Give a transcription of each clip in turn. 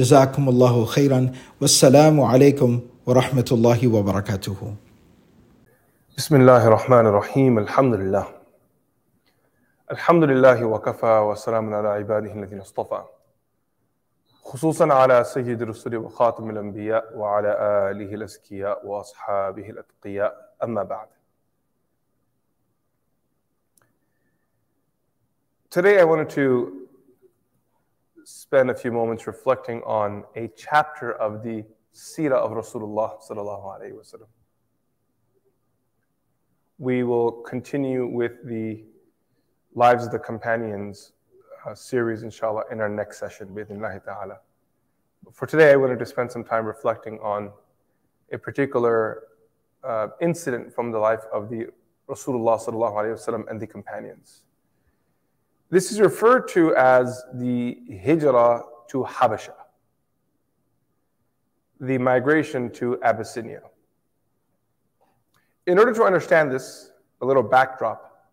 جزاكم الله خيرا. والسلام عليكم ورحمة الله وبركاته. بسم الله الرحمن الرحيم. الحمد لله. الحمد لله وكفى وسلام على عباده الذين اصطفى. خصوصا على سيد الرسل وخاتم الأنبياء وعلى آله الأزكياء وأصحابه الأتقياء. أما بعد. Today I wanted to spend a few moments reflecting on a chapter of the Sira of Rasulullah sallallahu alaihi wasallam. We will continue with the Lives of the Companions uh, series, inshallah, in our next session, bidnillahi ta'ala. For today, I wanted to spend some time reflecting on a particular uh, incident from the life of the Rasulullah sallallahu alaihi wasallam and the companions. This is referred to as the hijrah to Habasha, the migration to Abyssinia. In order to understand this, a little backdrop,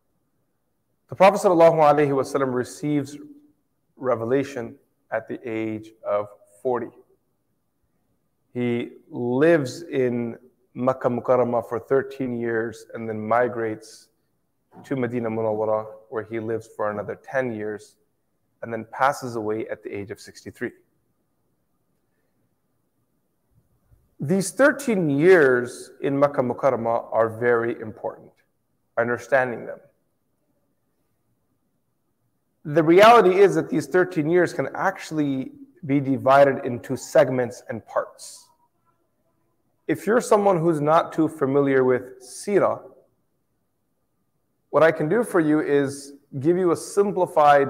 the Prophet ﷺ receives revelation at the age of 40. He lives in Makkah Mukarramah for 13 years and then migrates to Medina Munawwara, where he lives for another 10 years and then passes away at the age of 63. These 13 years in Makkah Mukarramah are very important, understanding them. The reality is that these 13 years can actually be divided into segments and parts. If you're someone who's not too familiar with Sirah, what I can do for you is give you a simplified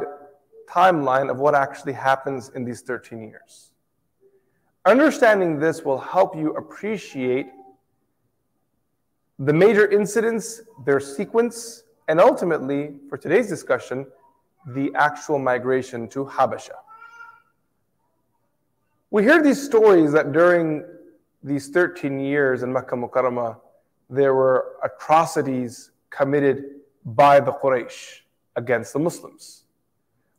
timeline of what actually happens in these 13 years. Understanding this will help you appreciate the major incidents, their sequence, and ultimately, for today's discussion, the actual migration to Habasha. We hear these stories that during these 13 years in Makkah Mukarramah, there were atrocities committed by the Quraysh against the Muslims.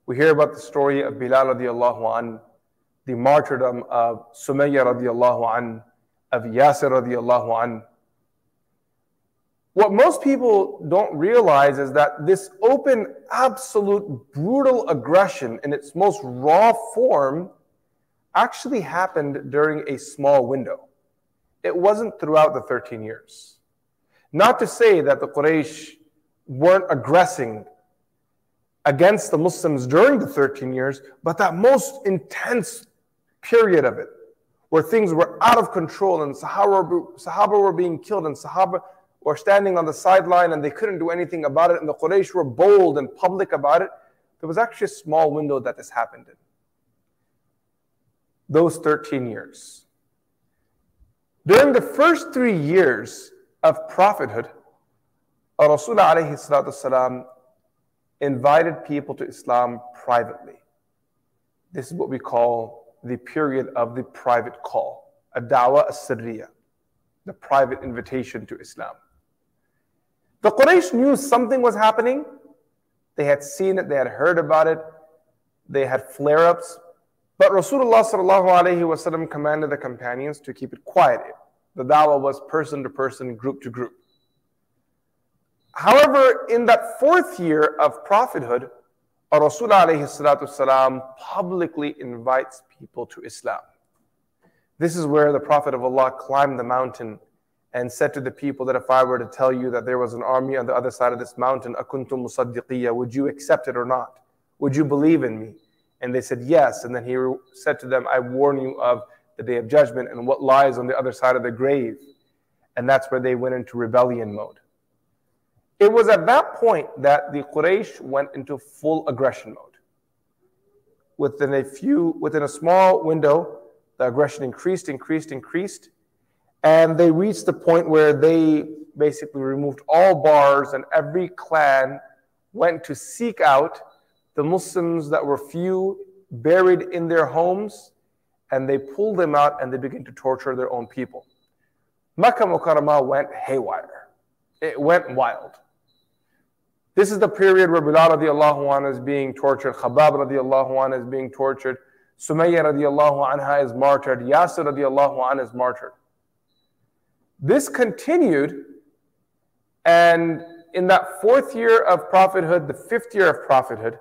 We hear about the story of Bilal radiallahu an, the martyrdom of Sumayya radiallahu an, of Yasir radiallahu an. What most people don't realize is that this open, absolute, brutal aggression in its most raw form actually happened during a small window. It wasn't throughout the 13 years. Not to say that the Quraysh weren't aggressing against the Muslims during the 13 years, but that most intense period of it, where things were out of control and Sahaba, Sahaba were being killed and Sahaba were standing on the sideline and they couldn't do anything about it, and the Quraysh were bold and public about it, there was actually a small window that this happened in. Those 13 years. During the first three years of prophethood, Rasulullah alayhi invited people to Islam privately. This is what we call the period of the private call, a dawah as-sirriya, the private invitation to Islam. The Quraysh knew something was happening. They had seen it, they had heard about it, they had flare-ups. But Rasulullah sallallahu commanded the companions to keep it quiet. The dawah was person to person, group to group. However, in that fourth year of prophethood, Rasul Rasulullah publicly invites people to Islam. This is where the Prophet of Allah climbed the mountain and said to the people that if I were to tell you that there was an army on the other side of this mountain, akuntum musaddiqiyya, would you accept it or not? Would you believe in me? And they said, yes. And then he said to them, I warn you of the day of judgment and what lies on the other side of the grave. And that's where they went into rebellion mode. It was at that point that the Quraysh went into full aggression mode. Within a few, within a small window, the aggression increased, increased, increased. And they reached the point where they basically removed all bars and every clan went to seek out the Muslims that were few, buried in their homes, and they pulled them out and they began to torture their own people. Makkah Mukarramah went haywire. It went wild. This is the period where Bilal radiallahu anhu is being tortured, Khabab radiallahu anhu is being tortured, Sumayya radiallahu anha is martyred, Yasir radiallahu anhu is martyred. This continued, and in that fourth year of prophethood, the fifth year of prophethood,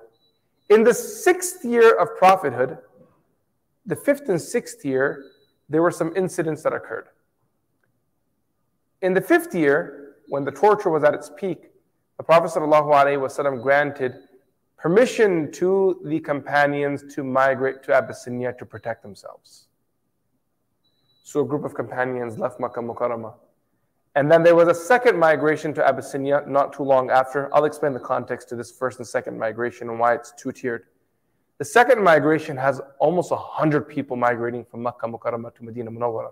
in the sixth year of prophethood, the fifth and sixth year, there were some incidents that occurred. In the fifth year, when the torture was at its peak, the Prophet ﷺ granted permission to the companions to migrate to Abyssinia to protect themselves. So a group of companions left Makkah Mukarramah. And then there was a second migration to Abyssinia not too long after. I'll explain the context to this first and second migration and why it's two tiered. The second migration has almost 100 people migrating from Makkah Mukarramah to Medina Munawwara.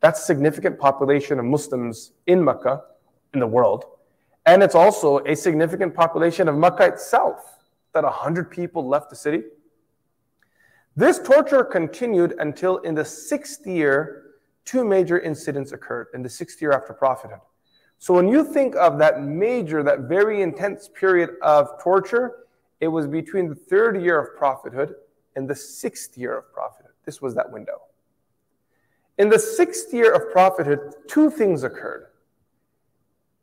That's a significant population of Muslims in Makkah, in the world. And it's also a significant population of Makkah itself, that 100 people left the city. This torture continued until in the sixth year, two major incidents occurred in the sixth year after prophethood. So when you think of that major, that very intense period of torture, it was between the third year of prophethood and the sixth year of prophethood. This was that window. In the sixth year of prophethood, two things occurred.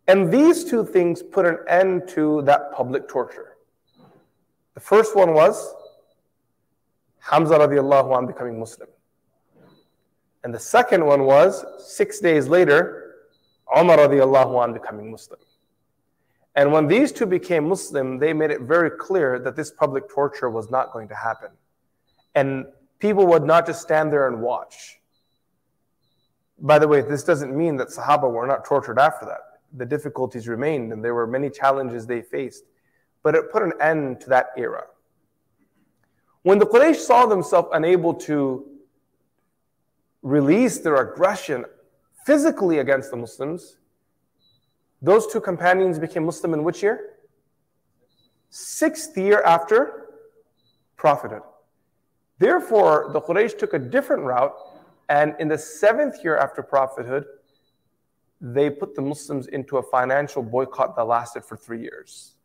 And these two things put an end to that public torture. The first one was Hamza radiallahu anh becoming Muslim. And the second one was six days later, Umar radiallahu anh becoming Muslim. And when these two became Muslim, they made it very clear that this public torture was not going to happen. And people would not just stand there and watch. By the way, this doesn't mean that Sahaba were not tortured after that the difficulties remained and there were many challenges they faced. But it put an end to that era. When the Quraysh saw themselves unable to release their aggression physically against the Muslims, those two companions became Muslim in which year? Sixth year after prophethood. Therefore, the Quraysh took a different route, and in the seventh year after prophethood, they put the Muslims into a financial boycott that lasted for three years.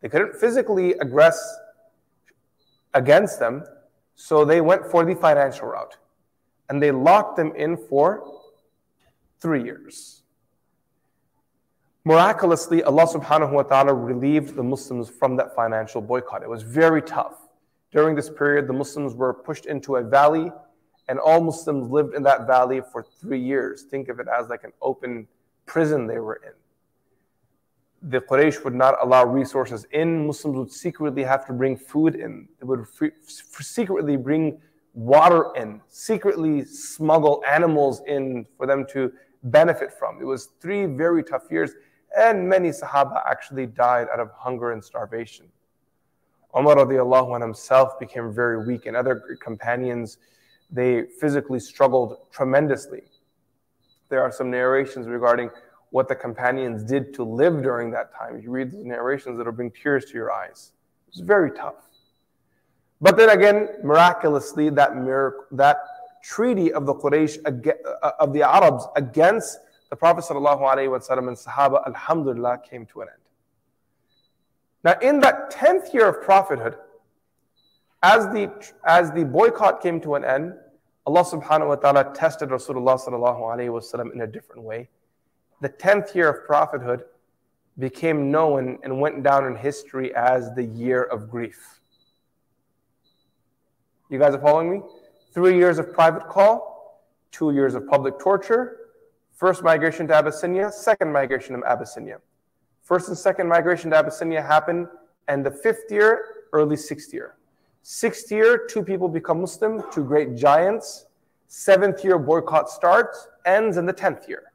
They couldn't physically aggress against them, so they went for the financial route. And they locked them in for three years. Miraculously, Allah subhanahu wa ta'ala relieved the Muslims from that financial boycott. It was very tough. During this period, the Muslims were pushed into a valley and all Muslims lived in that valley for three years. Think of it as like an open prison they were in. The Quraysh would not allow resources in. Muslims would secretly have to bring food in. They would free, secretly bring water in, secretly smuggle animals in for them to benefit from. It was three very tough years, and many Sahaba actually died out of hunger and starvation. Umar radiallahu himself became very weak, and other companions they physically struggled tremendously. There are some narrations regarding what the companions did to live during that time. You read these narrations that'll bring tears to your eyes. It's very tough. But then again, miraculously, that miracle, that treaty of the Quraysh uh, of the Arabs against the Prophet ﷺ and Sahaba, Alhamdulillah, came to an end. Now, in that 10th year of prophethood, as the, as the boycott came to an end, Allah subhanahu wa ta'ala tested Rasulullah sallallahu alayhi wasallam in a different way. The 10th year of prophethood became known and went down in history as the year of grief. You guys are following me? Three years of private call, two years of public torture, first migration to Abyssinia, second migration to Abyssinia. First and second migration to Abyssinia happened, and the fifth year, early sixth year. Sixth year, two people become Muslim, two great giants. Seventh year, boycott starts, ends in the tenth year.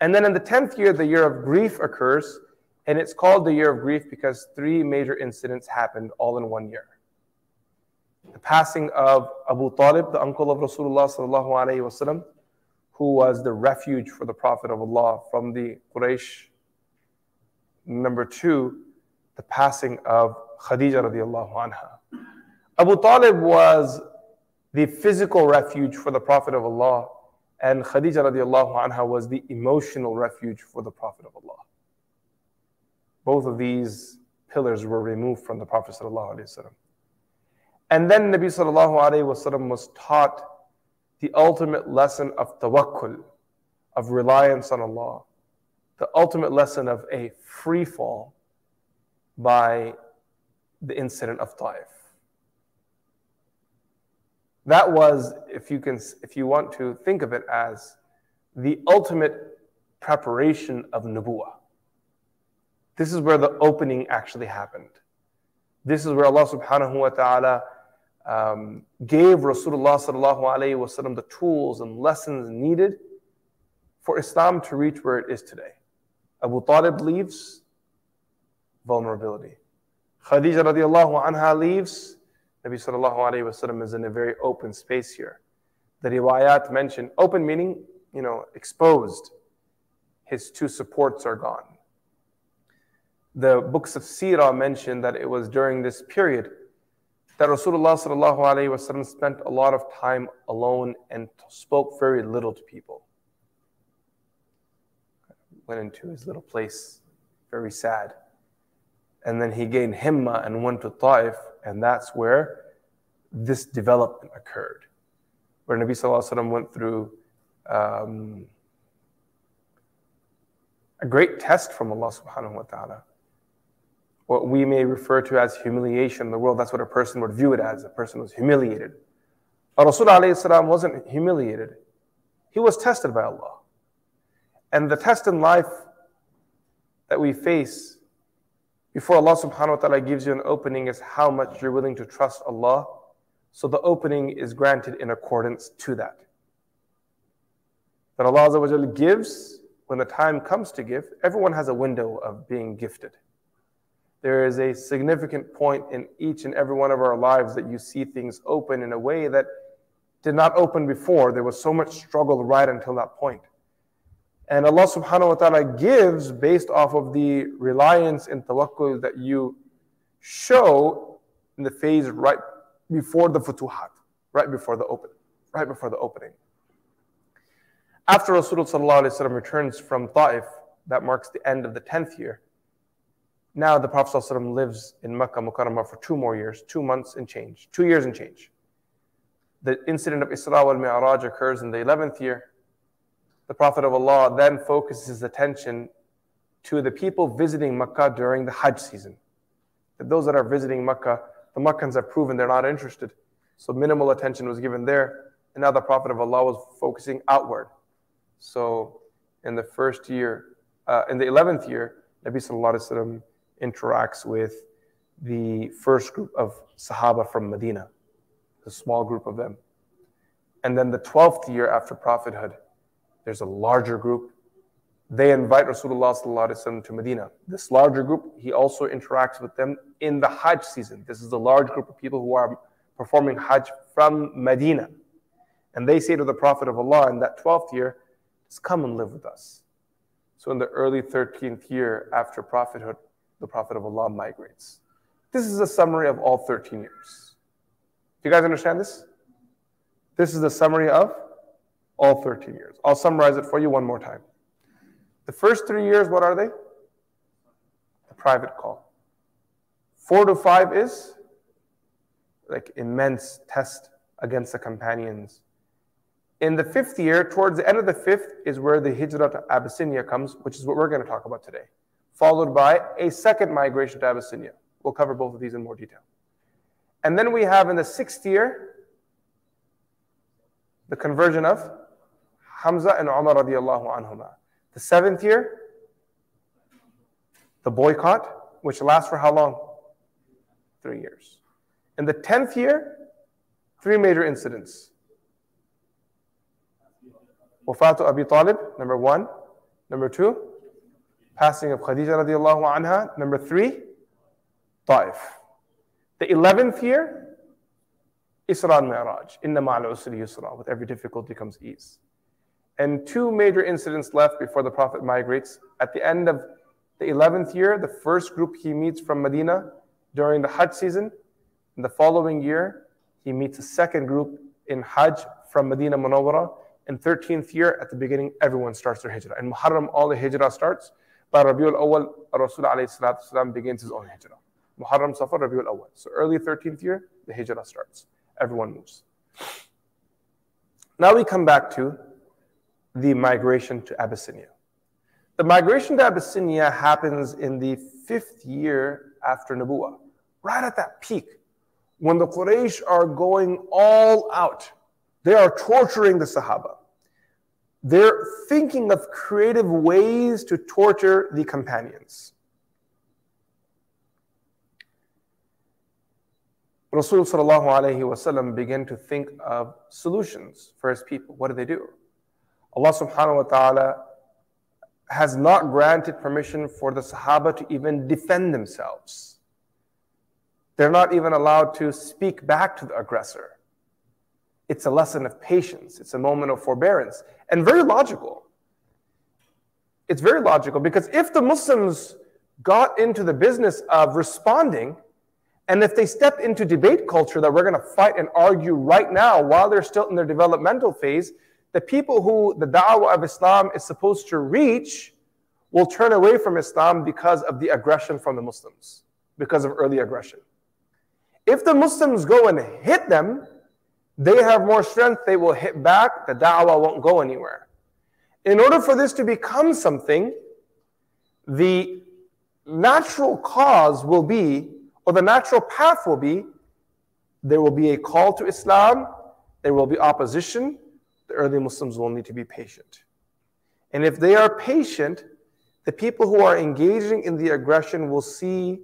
And then in the tenth year, the year of grief occurs, and it's called the year of grief because three major incidents happened all in one year. The passing of Abu Talib, the uncle of Rasulullah sallallahu alaihi wasallam, who was the refuge for the Prophet of Allah from the Quraysh. Number two, the passing of Khadija radiallahu anha. Abu Talib was the physical refuge for the Prophet of Allah, and Khadija radiallahu anha was the emotional refuge for the Prophet of Allah. Both of these pillars were removed from the Prophet. And then Nabi wasallam was taught the ultimate lesson of tawakkul, of reliance on Allah, the ultimate lesson of a free fall by the incident of Taif. That was, if you can, if you want to think of it as the ultimate preparation of Nubuwah. This is where the opening actually happened. This is where Allah subhanahu wa ta'ala um, gave Rasulullah sallallahu alayhi wasallam the tools and lessons needed for Islam to reach where it is today. Abu Talib leaves, vulnerability. Khadija radiallahu anha leaves, Nabi sallallahu alayhi wasallam is in a very open space here. The riwayat mention open meaning, you know, exposed. His two supports are gone. The books of Sirah mention that it was during this period that Rasulullah sallallahu alayhi wasallam spent a lot of time alone and spoke very little to people. Went into his little place, very sad. And then he gained himma and went to Ta'if, and that's where this development occurred. Where Nabi Sallallahu Alaihi Wasallam went through um, a great test from Allah subhanahu wa ta'ala. What we may refer to as humiliation in the world, that's what a person would view it as. A person was humiliated. But Rasulullah wasn't humiliated. He was tested by Allah. And the test in life that we face before Allah subhanahu wa ta'ala gives you an opening is how much you're willing to trust Allah. So the opening is granted in accordance to that. That Allah gives when the time comes to give. Everyone has a window of being gifted. There is a significant point in each and every one of our lives that you see things open in a way that did not open before. There was so much struggle right until that point. And Allah subhanahu wa ta'ala gives based off of the reliance and tawakkul that you show in the phase right before the futuhat, right before the open, right before the opening. After Rasulullah Sallallahu Alaihi Wasallam returns from Ta'if, that marks the end of the 10th year. Now the Prophet ﷺ lives in Makkah Mukarramah for two more years, two months and change, two years and change. The incident of Isra wal Mi'raj occurs in the 11th year the Prophet of Allah then focuses his attention to the people visiting Makkah during the Hajj season. That those that are visiting Makkah, the Makkans have proven they're not interested. So minimal attention was given there. And now the Prophet of Allah was focusing outward. So in the first year, uh, in the 11th year, Nabi Sallallahu Alaihi Wasallam interacts with the first group of Sahaba from Medina, a small group of them. And then the 12th year after prophethood, there's a larger group. They invite Rasulullah to Medina. This larger group, he also interacts with them in the Hajj season. This is a large group of people who are performing Hajj from Medina. And they say to the Prophet of Allah in that 12th year, just come and live with us. So in the early 13th year after prophethood, the Prophet of Allah migrates. This is a summary of all 13 years. Do you guys understand this? This is the summary of all 13 years. I'll summarize it for you one more time. The first three years, what are they? The private call. Four to five is like immense test against the companions. In the fifth year, towards the end of the fifth, is where the hijrah to Abyssinia comes, which is what we're going to talk about today, followed by a second migration to Abyssinia. We'll cover both of these in more detail. And then we have in the sixth year the conversion of Hamza and Umar radiallahu anhuma. The seventh year, the boycott, which lasts for how long? Three years. In the tenth year, three major incidents. Wafatu Abi Talib, number one. Number two, passing of Khadija radiallahu anha. Number three, Taif. The eleventh year, Isra and Mi'raj. Inna ma'al usri yusra. With every difficulty comes ease and two major incidents left before the Prophet migrates. At the end of the 11th year, the first group he meets from Medina during the Hajj season. In the following year, he meets a second group in Hajj from Medina Munawwara. In 13th year, at the beginning, everyone starts their hijrah. In Muharram, all the hijrah starts. By Rabiul Awal, Rasulullah begins his own hijrah. Muharram, Safar, Rabiul Awal. So early 13th year, the hijrah starts. Everyone moves. Now we come back to the migration to Abyssinia. The migration to Abyssinia happens in the fifth year after Nabuwa, right at that peak, when the Quraysh are going all out. They are torturing the Sahaba. They're thinking of creative ways to torture the companions. Rasul began to think of solutions for his people. What do they do? Allah subhanahu wa ta'ala has not granted permission for the Sahaba to even defend themselves. They're not even allowed to speak back to the aggressor. It's a lesson of patience, it's a moment of forbearance, and very logical. It's very logical because if the Muslims got into the business of responding, and if they step into debate culture that we're going to fight and argue right now while they're still in their developmental phase, the people who the da'wah of Islam is supposed to reach will turn away from Islam because of the aggression from the Muslims, because of early aggression. If the Muslims go and hit them, they have more strength, they will hit back, the da'wah won't go anywhere. In order for this to become something, the natural cause will be, or the natural path will be, there will be a call to Islam, there will be opposition, the early Muslims will need to be patient. And if they are patient, the people who are engaging in the aggression will see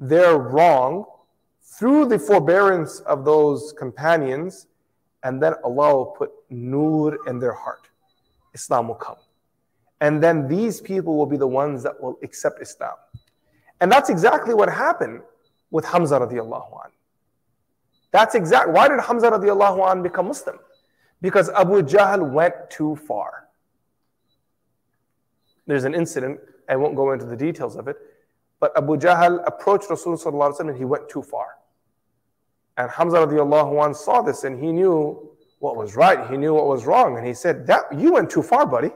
their wrong through the forbearance of those companions, and then Allah will put nur in their heart. Islam will come. And then these people will be the ones that will accept Islam. And that's exactly what happened with Hamza radiallahu an. That's exactly why did Hamza radiallahu an become Muslim? Because Abu Jahl went too far. There's an incident, I won't go into the details of it, but Abu Jahl approached Rasulullah and he went too far. And Hamza radiallahu anh saw this and he knew what was right, he knew what was wrong, and he said, that, You went too far, buddy.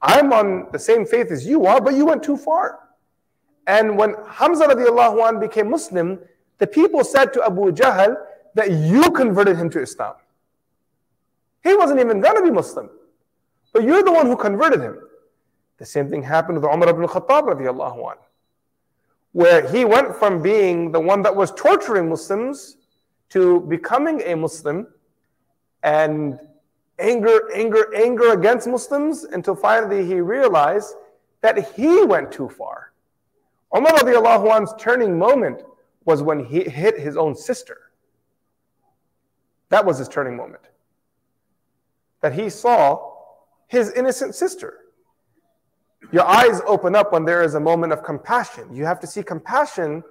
I'm on the same faith as you are, but you went too far. And when Hamza radiallahu anh became Muslim, the people said to Abu Jahl that you converted him to Islam. He wasn't even going to be Muslim. But you're the one who converted him. The same thing happened with Umar ibn Khattab where he went from being the one that was torturing Muslims to becoming a Muslim and anger, anger, anger against Muslims until finally he realized that he went too far. Umar radiallahu anh's turning moment was when he hit his own sister. That was his turning moment that he saw his innocent sister. Your eyes open up when there is a moment of compassion. You have to see compassion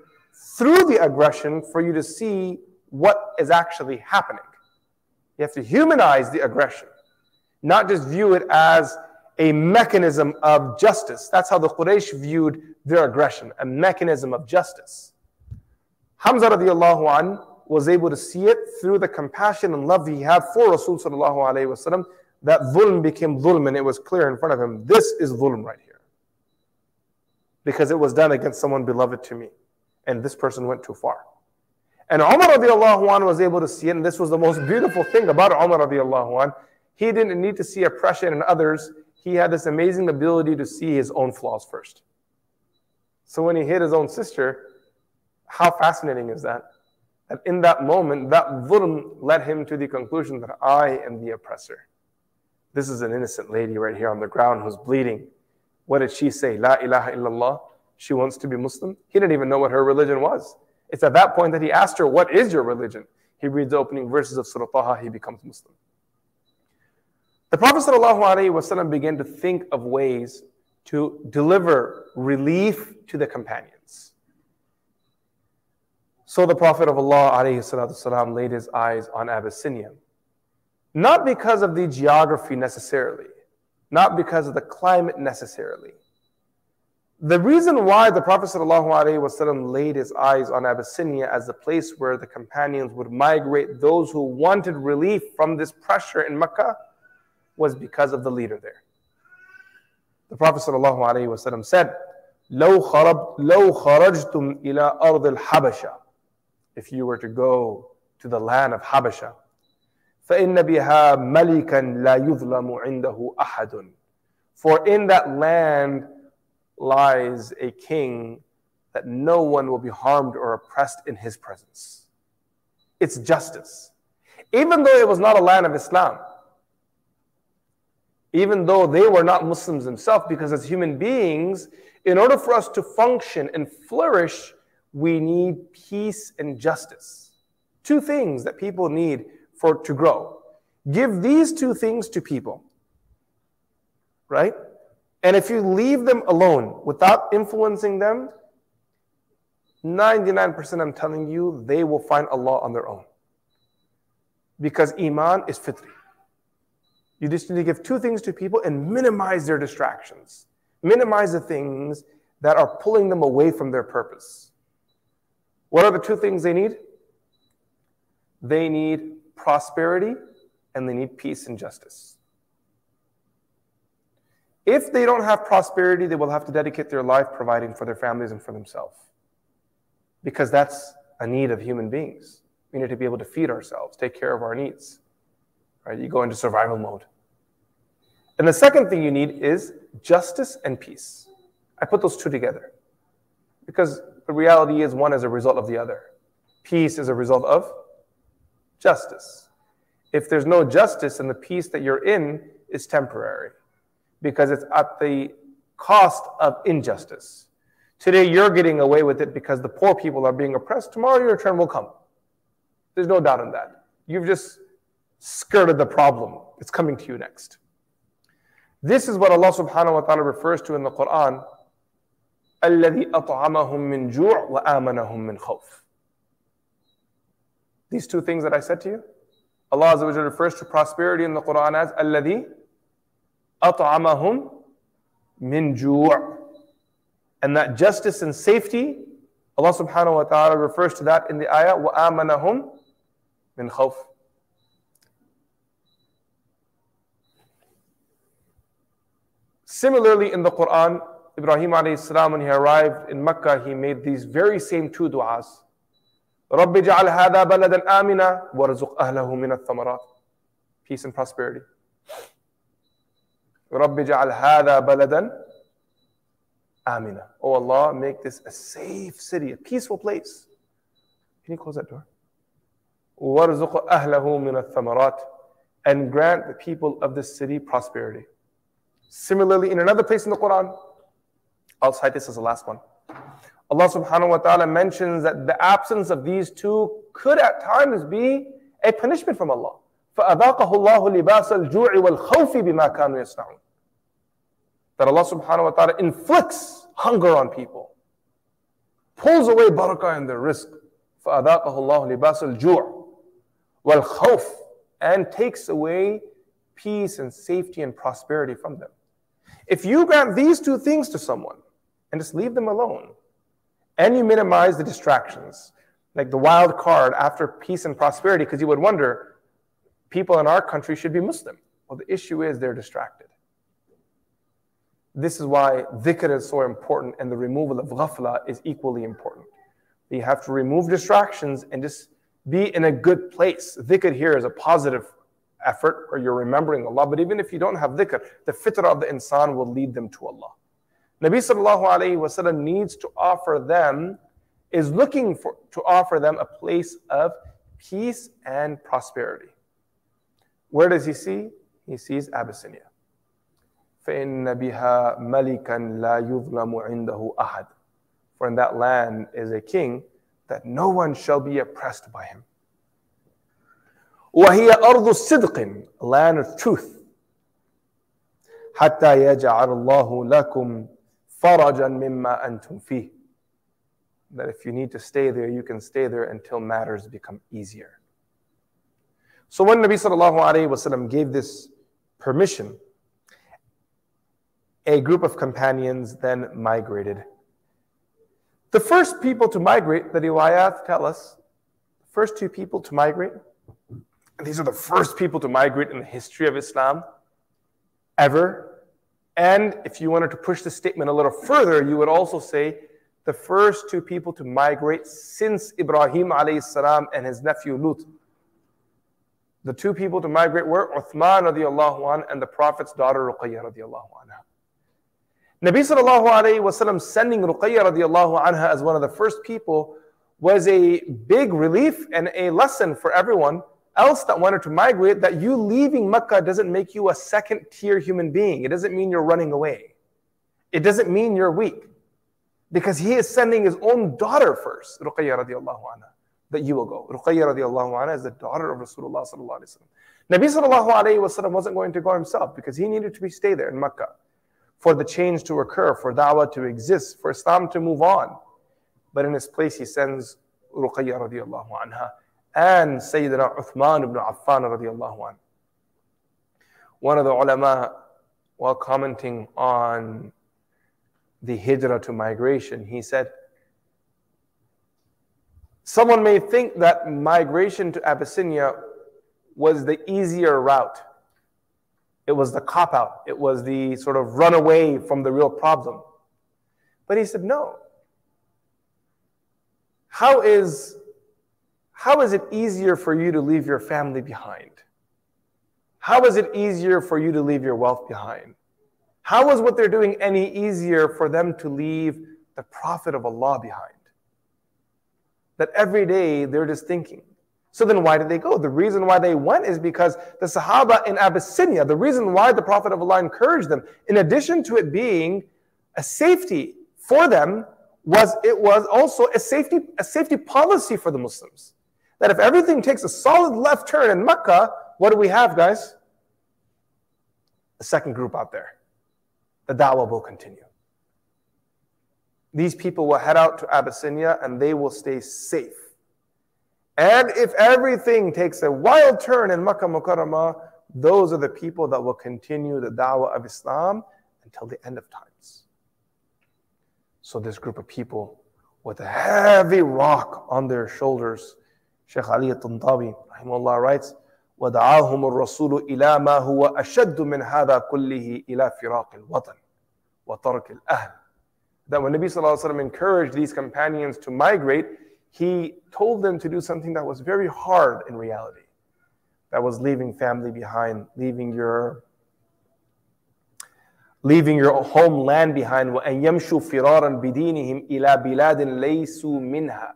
through the aggression for you to see what is actually happening. You have to humanize the aggression, not just view it as a mechanism of justice. That's how the Quraysh viewed their aggression, a mechanism of justice. Hamza radiallahu an was able to see it through the compassion and love he had for Rasul sallallahu wasallam. That dhulm became dhulm and it was clear in front of him. This is dhulm right here. Because it was done against someone beloved to me. And this person went too far. And Umar radiallahu anh was able to see it. And this was the most beautiful thing about Umar radiallahu anh. He didn't need to see oppression in others. He had this amazing ability to see his own flaws first. So when he hit his own sister, how fascinating is that? And in that moment, that dhulm led him to the conclusion that I am the oppressor. This is an innocent lady right here on the ground who's bleeding. What did she say? La ilaha illallah. She wants to be Muslim. He didn't even know what her religion was. It's at that point that he asked her, What is your religion? He reads the opening verses of Surah Taha, he becomes Muslim. The Prophet began to think of ways to deliver relief to the companions. So the Prophet of Allah ﷺ laid his eyes on Abyssinia. Not because of the geography necessarily, not because of the climate necessarily. The reason why the Prophet ﷺ laid his eyes on Abyssinia as the place where the companions would migrate those who wanted relief from this pressure in Mecca was because of the leader there. The Prophet ﷺ said, لو, خرب, لو خرجتم إلى أرض الحبشة If you were to go to the land of Habasha, فإن بها ملكا لا يظلم عنده أحد For in that land lies a king that no one will be harmed or oppressed in his presence. It's justice. Even though it was not a land of Islam, even though they were not Muslims themselves, because as human beings, in order for us to function and flourish, we need peace and justice. Two things that people need for to grow. Give these two things to people. Right? And if you leave them alone without influencing them, 99% I'm telling you, they will find Allah on their own. Because Iman is fitri. You just need to give two things to people and minimize their distractions. Minimize the things that are pulling them away from their purpose. What are the two things they need? They need prosperity and they need peace and justice. If they don't have prosperity, they will have to dedicate their life providing for their families and for themselves. Because that's a need of human beings. We need to be able to feed ourselves, take care of our needs. Right? You go into survival mode. And the second thing you need is justice and peace. I put those two together because the reality is one is a result of the other. Peace is a result of justice. If there's no justice, and the peace that you're in is temporary because it's at the cost of injustice. Today, you're getting away with it because the poor people are being oppressed. Tomorrow, your turn will come. There's no doubt in that. You've just skirted the problem. It's coming to you next. This is what Allah subhanahu wa ta'ala refers to in the Quran. الَّذِي أَطْعَمَهُم مِّن جُوعٍ وَآمَنَهُم مِّن خَوْفٍ These two things that I said to you, Allah Azza wa refers to prosperity in the Quran as الَّذِي أَطْعَمَهُم مِّن جُوعٍ And that justice and safety, Allah subhanahu wa ta'ala refers to that in the ayah, وَآمَنَهُم مِّن خَوْفٍ Similarly, in the Quran, Ibrahim alayhi when he arrived in Mecca, he made these very same two du'as. رب اجعل هذا بلدا آمنا وارزق أهله من الثمرات. Peace and prosperity. رب اجعل هذا بلدا آمنا. Oh Allah, make this a safe city, a peaceful place. Can you close that door? وارزق أهله من الثمرات. And grant the people of this city prosperity. Similarly, in another place in the Quran, I'll cite this as the last one. Allah subhanahu wa ta'ala mentions that the absence of these two could at times be a punishment from Allah. فَأَذَاقَهُ اللَّهُ لِبَاسَ الْجُوعِ وَالْخَوْفِ بِمَا كَانُوا يَصْنَعُونَ That Allah subhanahu wa ta'ala inflicts hunger on people, pulls away barakah and their rizq. فَأَذَاقَهُ اللَّهُ لِبَاسَ الْجُوعِ وَالْخَوْفِ And takes away peace and safety and prosperity from them. If you grant these two things to someone, and just leave them alone, and you minimize the distractions, like the wild card after peace and prosperity, because you would wonder, people in our country should be Muslim. Well, the issue is they're distracted. This is why dhikr is so important and the removal of ghafla is equally important. You have to remove distractions and just be in a good place. Dhikr here is a positive effort or you're remembering Allah. But even if you don't have dhikr, the fitrah of the insan will lead them to Allah. Nabi sallallahu alayhi wasallam needs to offer them, is looking for to offer them a place of peace and prosperity. Where does he see? he sees Abyssinia. فإن بها ملكا لا يظلم عنده أحد. For in that land is a king that no one shall be oppressed by him. وهي أرض الصدق, a land of truth. حتى يجعل الله لكم فرجا مما أنتم فيه. That if you need to stay there, you can stay there until matters become easier. So when Nabi sallallahu alayhi wasallam gave this permission, a group of companions then migrated. The first people to migrate, the riwayat tell us, the first two people to migrate, and these are the first people to migrate in the history of Islam ever. and if you wanted to push the statement a little further, you would also say the first two people to migrate since Ibrahim alayhi salam and his nephew Lut the two people to migrate were Uthman radiallahu anh and the Prophet's daughter Ruqayya radiallahu anha. Nabi sallallahu alayhi wasallam sending Ruqayya radiallahu anha as one of the first people was a big relief and a lesson for everyone else that wanted to migrate that you leaving Mecca doesn't make you a second tier human being. It doesn't mean you're running away. It doesn't mean you're weak. Because he is sending his own daughter first, Ruqayya radiallahu anha that you will go. Ruqayya radiallahu anha is the daughter of Rasulullah sallallahu alayhi wa Nabi sallallahu alayhi wa wasn't going to go himself because he needed to be stay there in Mecca for the change to occur, for da'wah to exist, for Islam to move on. But in his place, he sends Ruqayya radiallahu anha and Sayyidina Uthman ibn Affan radiallahu anhu. One of the ulama, while commenting on the hijrah to migration, he said, Someone may think that migration to Abyssinia was the easier route. It was the cop out. It was the sort of run away from the real problem. But he said, no. How is, how is it easier for you to leave your family behind? How is it easier for you to leave your wealth behind? How is what they're doing any easier for them to leave the Prophet of Allah behind? that every day they're just thinking. So then why did they go? The reason why they went is because the Sahaba in Abyssinia, the reason why the Prophet of Allah encouraged them, in addition to it being a safety for them, was it was also a safety, a safety policy for the Muslims. That if everything takes a solid left turn in Mecca, what do we have, guys? A second group out there. The da'wah will continue. These people will head out to Abyssinia and they will stay safe. And if everything takes a wild turn in Makkah Mukarramah, those are the people that will continue the da'wah of Islam until the end of times. So this group of people with a heavy rock on their shoulders, Sheikh Ali al-Tantawi writes, ودعاهم الرسول إلى ما هو أشد من هذا كله إلى فراق الوطن وترك الأهل that when Nabi Sallallahu encouraged these companions to migrate, he told them to do something that was very hard in reality. That was leaving family behind, leaving your leaving your homeland behind. وَأَن يَمْشُوا فِرَارًا بِدِينِهِمْ إِلَى بِلَادٍ لَيْسُوا مِنْهَا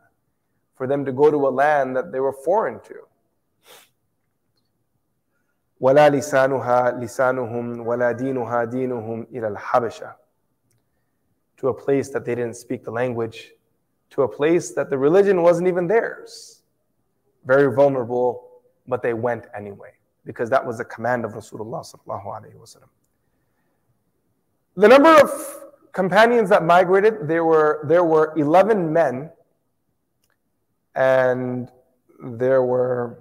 For them to go to a land that they were foreign to. ولا لسانها لسانهم ولا دينها دينهم إلى الحبشة to a place that they didn't speak the language, to a place that the religion wasn't even theirs. Very vulnerable, but they went anyway, because that was the command of Rasulullah. The number of companions that migrated, there were, there were 11 men, and there were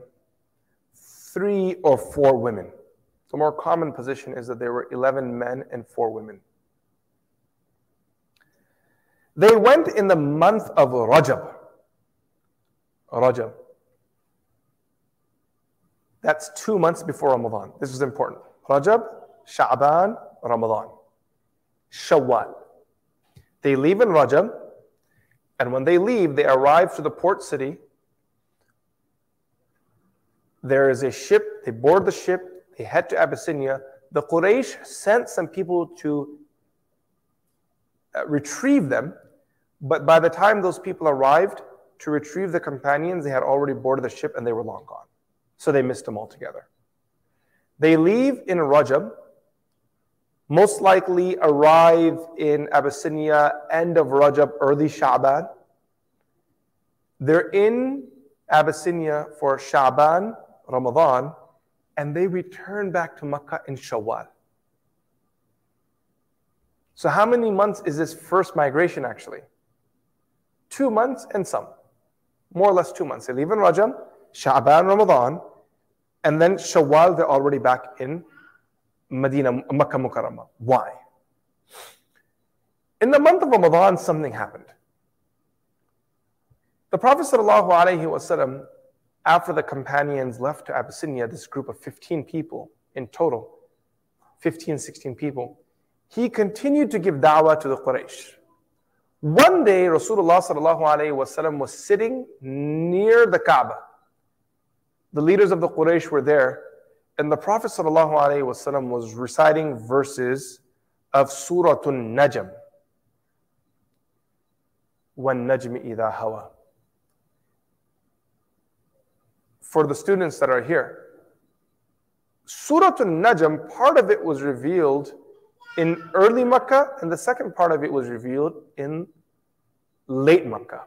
three or four women. The more common position is that there were 11 men and four women. They went in the month of Rajab. Rajab. That's two months before Ramadan. This is important. Rajab, Sha'ban, Ramadan. Shawwal. They leave in Rajab, and when they leave, they arrive to the port city. There is a ship, they board the ship, they head to Abyssinia. The Quraysh sent some people to uh, retrieve them but by the time those people arrived to retrieve the companions, they had already boarded the ship and they were long gone. So they missed them altogether. They leave in Rajab, most likely arrive in Abyssinia end of Rajab, early Sha'ban. They're in Abyssinia for Sha'ban, Ramadan, and they return back to Makkah in Shawwal. So, how many months is this first migration actually? Two months and some. More or less two months. They leave in Rajab, Sha'ban, Ramadan, and then Shawwal, they're already back in Medina, Makkah Mukarramah. Why? In the month of Ramadan, something happened. The Prophet ﷺ, after the companions left to Abyssinia, this group of 15 people in total, 15, 16 people, he continued to give da'wah to the Quraysh. One day, Rasulullah ﷺ was sitting near the Kaaba. The leaders of the Quraysh were there, and the Prophet ﷺ was reciting verses of Surah An-Najm. وَالنَّجْمِ إِذَا هَوَى For the students that are here, Surah An-Najm, part of it was revealed in early Makkah, and the second part of it was revealed in late Makkah.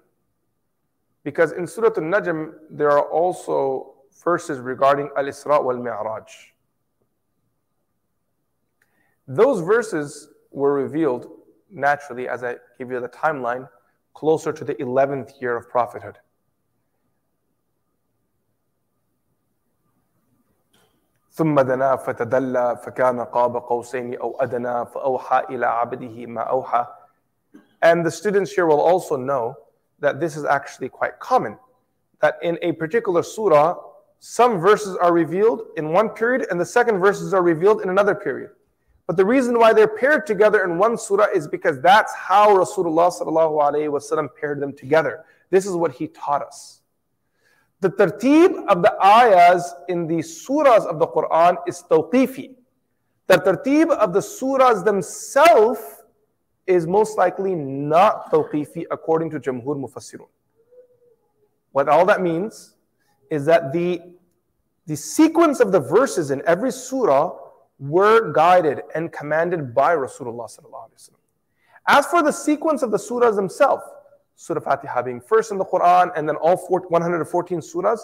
Because in Surah An-Najm, there are also verses regarding Al Isra wal Mi'raj. Those verses were revealed naturally, as I give you the timeline, closer to the 11th year of prophethood. ثم دنا فتدلى فكان قاب قوسين أو أدنى فأوحى إلى عبده ما أوحى And the students here will also know that this is actually quite common. That in a particular surah, some verses are revealed in one period and the second verses are revealed in another period. But the reason why they're paired together in one surah is because that's how Rasulullah paired them together. This is what he taught us. The tartib of the ayahs in the surahs of the Quran is tawqifi. The tartib of the surahs themselves is most likely not tawqifi according to Jamhur Mufassirun. What all that means is that the, the sequence of the verses in every surah were guided and commanded by Rasulullah. As for the sequence of the surahs themselves, Surah Fatiha being first in the Quran and then all 114 surahs,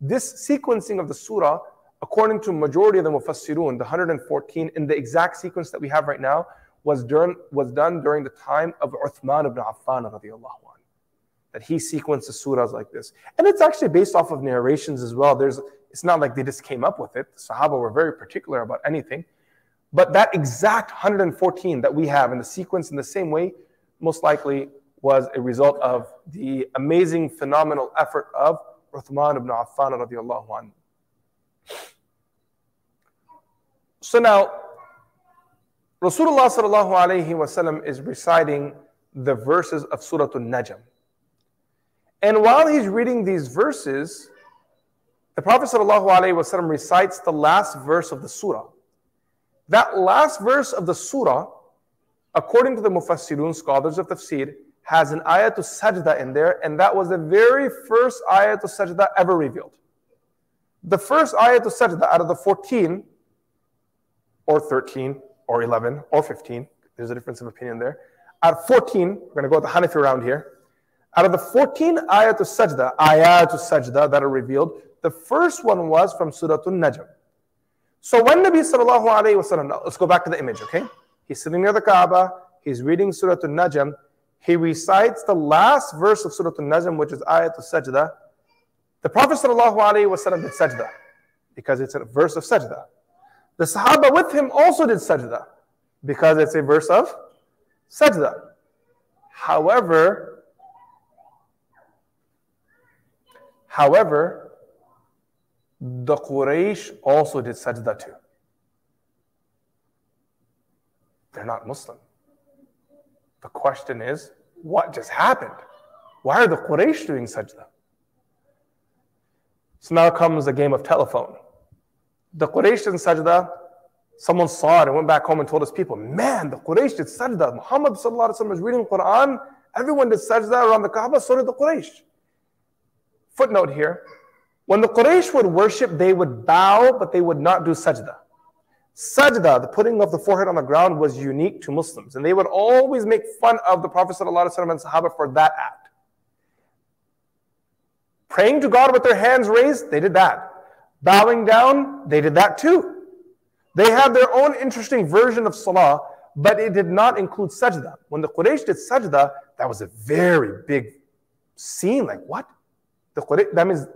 this sequencing of the surah, according to majority of the Mufassirun, the 114 in the exact sequence that we have right now, was done, was done during the time of Uthman ibn Affan radiallahu that he sequenced the surahs like this. And it's actually based off of narrations as well. There's, it's not like they just came up with it. The Sahaba were very particular about anything. But that exact 114 that we have in the sequence in the same way, most likely was a result of the amazing, phenomenal effort of Uthman ibn Affan radiallahu anhu. So now, Rasulullah sallallahu alayhi wasallam is reciting the verses of Surah An-Najm. And while he's reading these verses, the Prophet ﷺ recites the last verse of the surah. That last verse of the surah, according to the Mufassirun, scholars of tafsir, has an ayat to sajda in there, and that was the very first ayat to sajda ever revealed. The first ayat to sajda out of the 14, or 13, or 11, or 15, there's a difference of opinion there. At 14, we're going to go with the Hanafi round here. Out of the 14 ayat of sajda, ayat sajda that are revealed, the first one was from Surah An-Najm. So when Nabi sallallahu alayhi wasallam, let's go back to the image, okay? He's sitting near the Kaaba, he's reading Surah An-Najm, he recites the last verse of Surah An-Najm, which is ayat of sajda. The Prophet sallallahu alayhi wasallam did sajda, because it's a verse of sajda. The Sahaba with him also did sajda, because it's a verse of sajda. However, However, the Quraysh also did sajda too. They're not Muslim. The question is, what just happened? Why are the Quraysh doing sajda? So now comes the game of telephone. The Quraysh did sajda, someone saw it and went back home and told his people, man, the Quraysh did sajda. Muhammad is reading Quran, everyone did sajda around the Kaaba, so did the Quraysh. Footnote here when the Quraysh would worship, they would bow, but they would not do sajda. Sajda, the putting of the forehead on the ground, was unique to Muslims. And they would always make fun of the Prophet ﷺ and Sahaba for that act. Praying to God with their hands raised, they did that. Bowing down, they did that too. They had their own interesting version of salah, but it did not include sajda. When the Quraysh did sajda, that was a very big scene. Like, what? The Quraysh, that means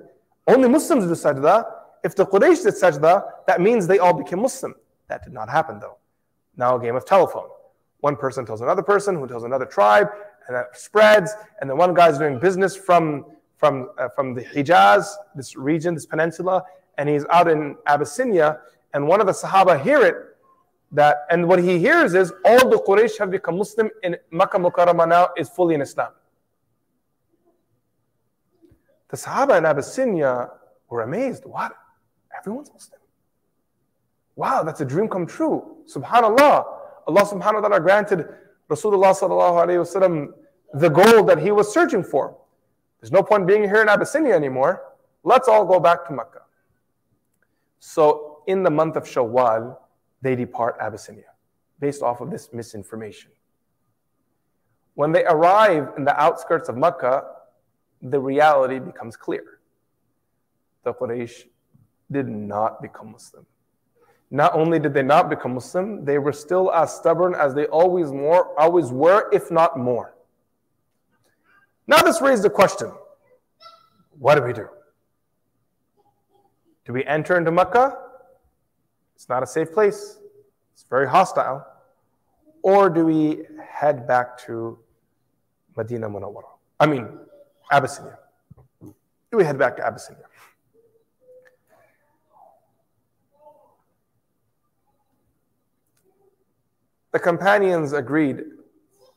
only Muslims do sajda. If the Quraysh did sajda, that means they all became Muslim. That did not happen though. Now a game of telephone. One person tells another person, who tells another tribe, and that spreads. And then one guy's doing business from from uh, from the Hijaz, this region, this peninsula, and he's out in Abyssinia. And one of the Sahaba hear it that, and what he hears is all the Quraysh have become Muslim in Makkah Mukarramah now is fully in Islam. The Sahaba in Abyssinia were amazed. What? Everyone's Muslim. Wow, that's a dream come true. Subhanallah. Allah subhanahu wa ta'ala granted Rasulullah sallallahu wasallam the goal that he was searching for. There's no point being here in Abyssinia anymore. Let's all go back to Mecca. So in the month of Shawwal, they depart Abyssinia based off of this misinformation. When they arrive in the outskirts of Mecca, the reality becomes clear. The Quraysh did not become Muslim. Not only did they not become Muslim, they were still as stubborn as they always more always were, if not more. Now this raises the question: What do we do? Do we enter into Mecca? It's not a safe place. It's very hostile. Or do we head back to Medina Munawwara? I mean, Abyssinia. We head back to Abyssinia? The companions agreed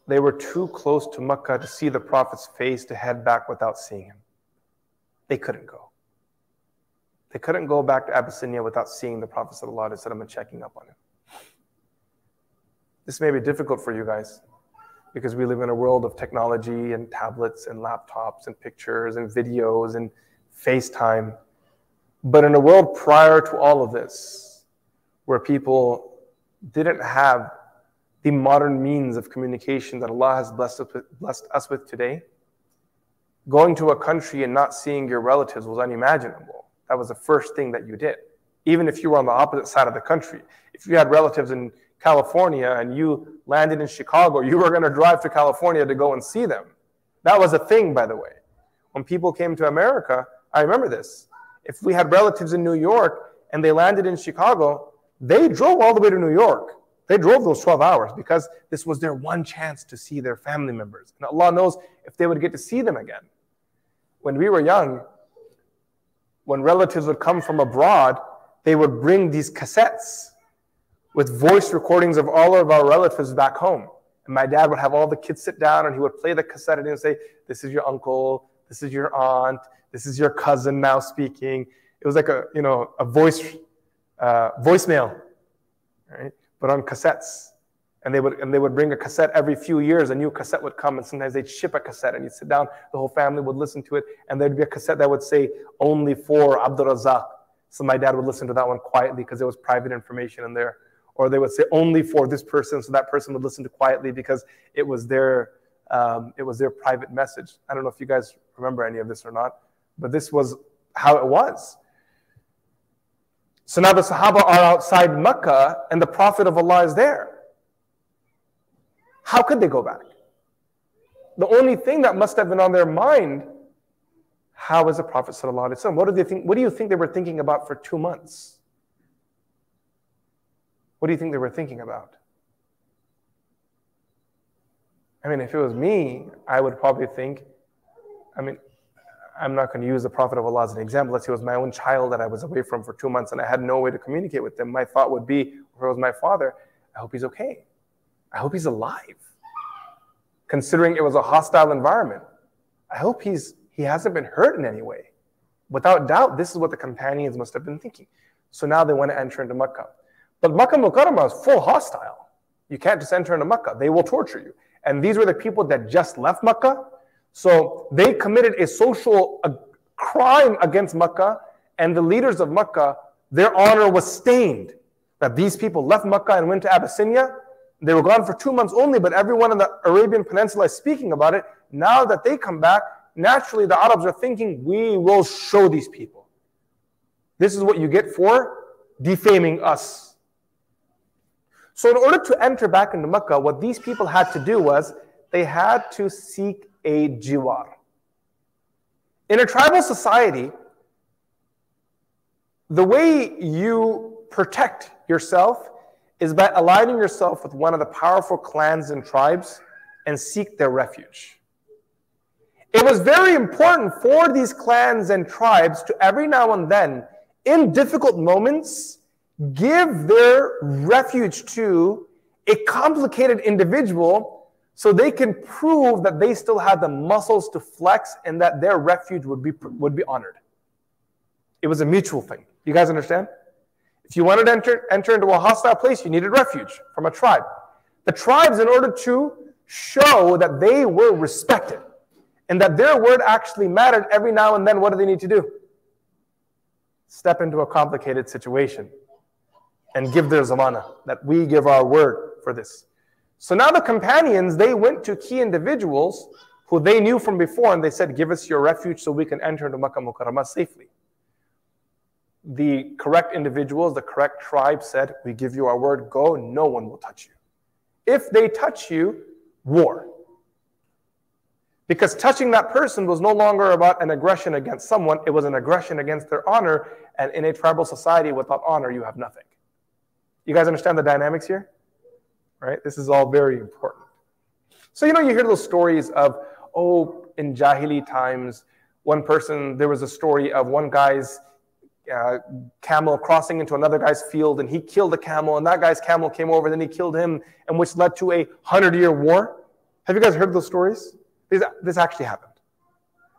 they were too close to Mecca to see the Prophet's face to head back without seeing him. They couldn't go. They couldn't go back to Abyssinia without seeing the Prophet ﷺ and checking up on him. This may be difficult for you guys because we live in a world of technology and tablets and laptops and pictures and videos and FaceTime. But in a world prior to all of this, where people didn't have the modern means of communication that Allah has blessed us, with, today, going to a country and not seeing your relatives was unimaginable. That was the first thing that you did. Even if you were on the opposite side of the country. If you had relatives in California and you landed in Chicago, you were going to drive to California to go and see them. That was a thing, by the way. When people came to America, I remember this. If we had relatives in New York and they landed in Chicago, they drove all the way to New York they drove those 12 hours because this was their one chance to see their family members. And Allah knows if they would get to see them again. When we were young, when relatives would come from abroad, they would bring these cassettes with voice recordings of all of our relatives back home. And my dad would have all the kids sit down and he would play the cassette and he would say, This is your uncle, this is your aunt, this is your cousin now speaking. It was like a, you know, a voice, uh, voicemail, right? but on cassettes. And they, would, and they would bring a cassette every few years. A new cassette would come, and sometimes they'd ship a cassette, and you'd sit down, the whole family would listen to it, and there'd be a cassette that would say, only for Abdul Razak. So my dad would listen to that one quietly because there was private information in there. Or they would say, only for this person, so that person would listen to quietly because it was their, um, it was their private message. I don't know if you guys remember any of this or not, but this was how it was. So now the Sahaba are outside Mecca and the Prophet of Allah is there. How could they go back? The only thing that must have been on their mind, how is the Prophet? What do they think? What do you think they were thinking about for two months? What do you think they were thinking about? I mean, if it was me, I would probably think, I mean, I'm not going to use the Prophet of Allah as an example. Let's say it was my own child that I was away from for two months and I had no way to communicate with them. My thought would be, if it was my father, I hope he's okay. I hope he's alive. Considering it was a hostile environment, I hope he's he hasn't been hurt in any way. Without doubt, this is what the companions must have been thinking. So now they want to enter into Makkah. But Makkah Mukarramah is full hostile. You can't just enter into Makkah. They will torture you. And these were the people that just left Makkah so they committed a social a crime against Makkah, and the leaders of Makkah, their honor was stained. that these people left Makkah and went to Abyssinia. They were gone for two months only, but everyone in the Arabian Peninsula is speaking about it. Now that they come back, naturally the Arabs are thinking, we will show these people. This is what you get for defaming us. So, in order to enter back into Mecca, what these people had to do was they had to seek a jiwar. In a tribal society, the way you protect yourself is by aligning yourself with one of the powerful clans and tribes and seek their refuge. It was very important for these clans and tribes to every now and then, in difficult moments, give their refuge to a complicated individual so they can prove that they still had the muscles to flex and that their refuge would be, would be honored. It was a mutual thing. You guys understand? If you wanted to enter, enter into a hostile place, you needed refuge from a tribe. The tribes, in order to show that they were respected and that their word actually mattered every now and then, what do they need to do? Step into a complicated situation and give their zamana, that we give our word for this. So now the companions, they went to key individuals who they knew from before and they said, Give us your refuge so we can enter into Makkah Mukarramah safely the correct individuals, the correct tribe said, We give you our word, go, no one will touch you. If they touch you, war. Because touching that person was no longer about an aggression against someone, it was an aggression against their honor. And in a tribal society, without honor, you have nothing. You guys understand the dynamics here? Right? This is all very important. So, you know, you hear those stories of, oh, in Jahili times, one person, there was a story of one guy's uh, camel crossing into another guy's field and he killed a camel and that guy's camel came over then he killed him and which led to a hundred year war have you guys heard those stories this, this actually happened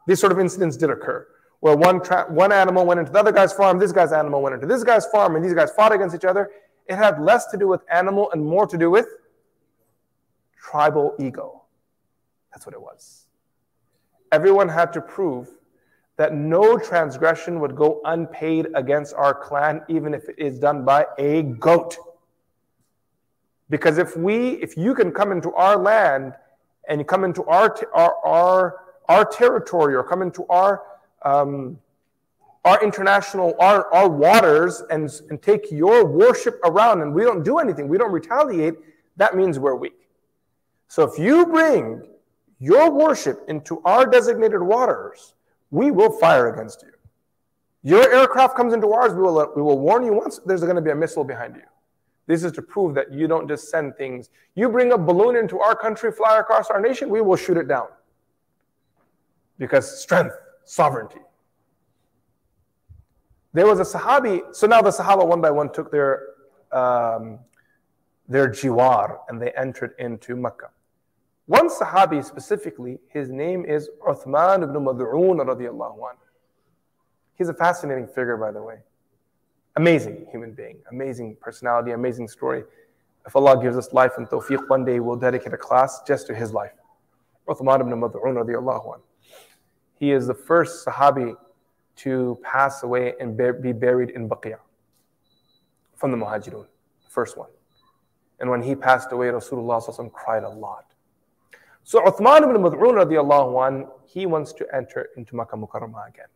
these sort of incidents did occur where one, tra- one animal went into the other guy's farm this guy's animal went into this guy's farm and these guys fought against each other it had less to do with animal and more to do with tribal ego that's what it was everyone had to prove that no transgression would go unpaid against our clan, even if it is done by a goat. Because if we, if you can come into our land and you come into our, our, our, our territory or come into our, um, our international, our, our waters and, and take your worship around and we don't do anything, we don't retaliate, that means we're weak. So if you bring your worship into our designated waters, we will fire against you. Your aircraft comes into ours, we will, we will warn you once there's going to be a missile behind you. This is to prove that you don't just send things. You bring a balloon into our country, fly across our nation, we will shoot it down. Because strength, sovereignty. There was a Sahabi, so now the Sahaba one by one took their, um, their jiwar and they entered into Mecca. One Sahabi specifically, his name is Uthman ibn Mad'un radiallahu anhu. He's a fascinating figure, by the way. Amazing human being, amazing personality, amazing story. If Allah gives us life and tawfiq, one day we'll dedicate a class just to his life. Uthman ibn Mad'un radiallahu anhu. He is the first Sahabi to pass away and be buried in Baqi from the Muhajirun, first one. And when he passed away, Rasulullah cried a lot. So Uthman ibn Mad'un radiallahu an, he wants to enter into Makkah Mukarramah again.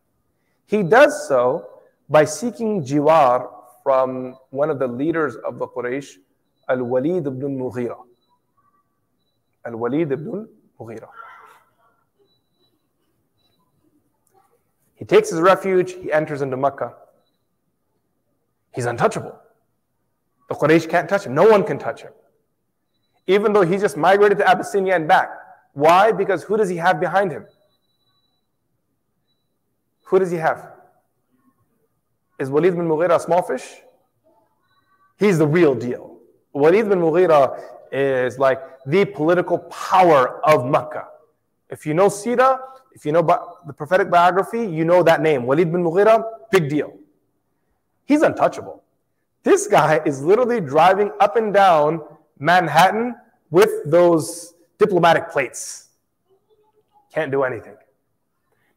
He does so by seeking jiwar from one of the leaders of the Quraysh, Al-Walid ibn Mughira. Al-Walid ibn Mughira. He takes his refuge, he enters into Makkah. He's untouchable. The Quraysh can't touch him. No one can touch him even though he just migrated to Abyssinia and back. Why? Because who does he have behind him? Who does he have? Is Walid bin Mughira a small fish? He's the real deal. Walid bin Mughira is like the political power of Mecca. If you know Sira, if you know the prophetic biography, you know that name. Walid bin Mughira, big deal. He's untouchable. This guy is literally driving up and down Manhattan with those diplomatic plates. Can't do anything.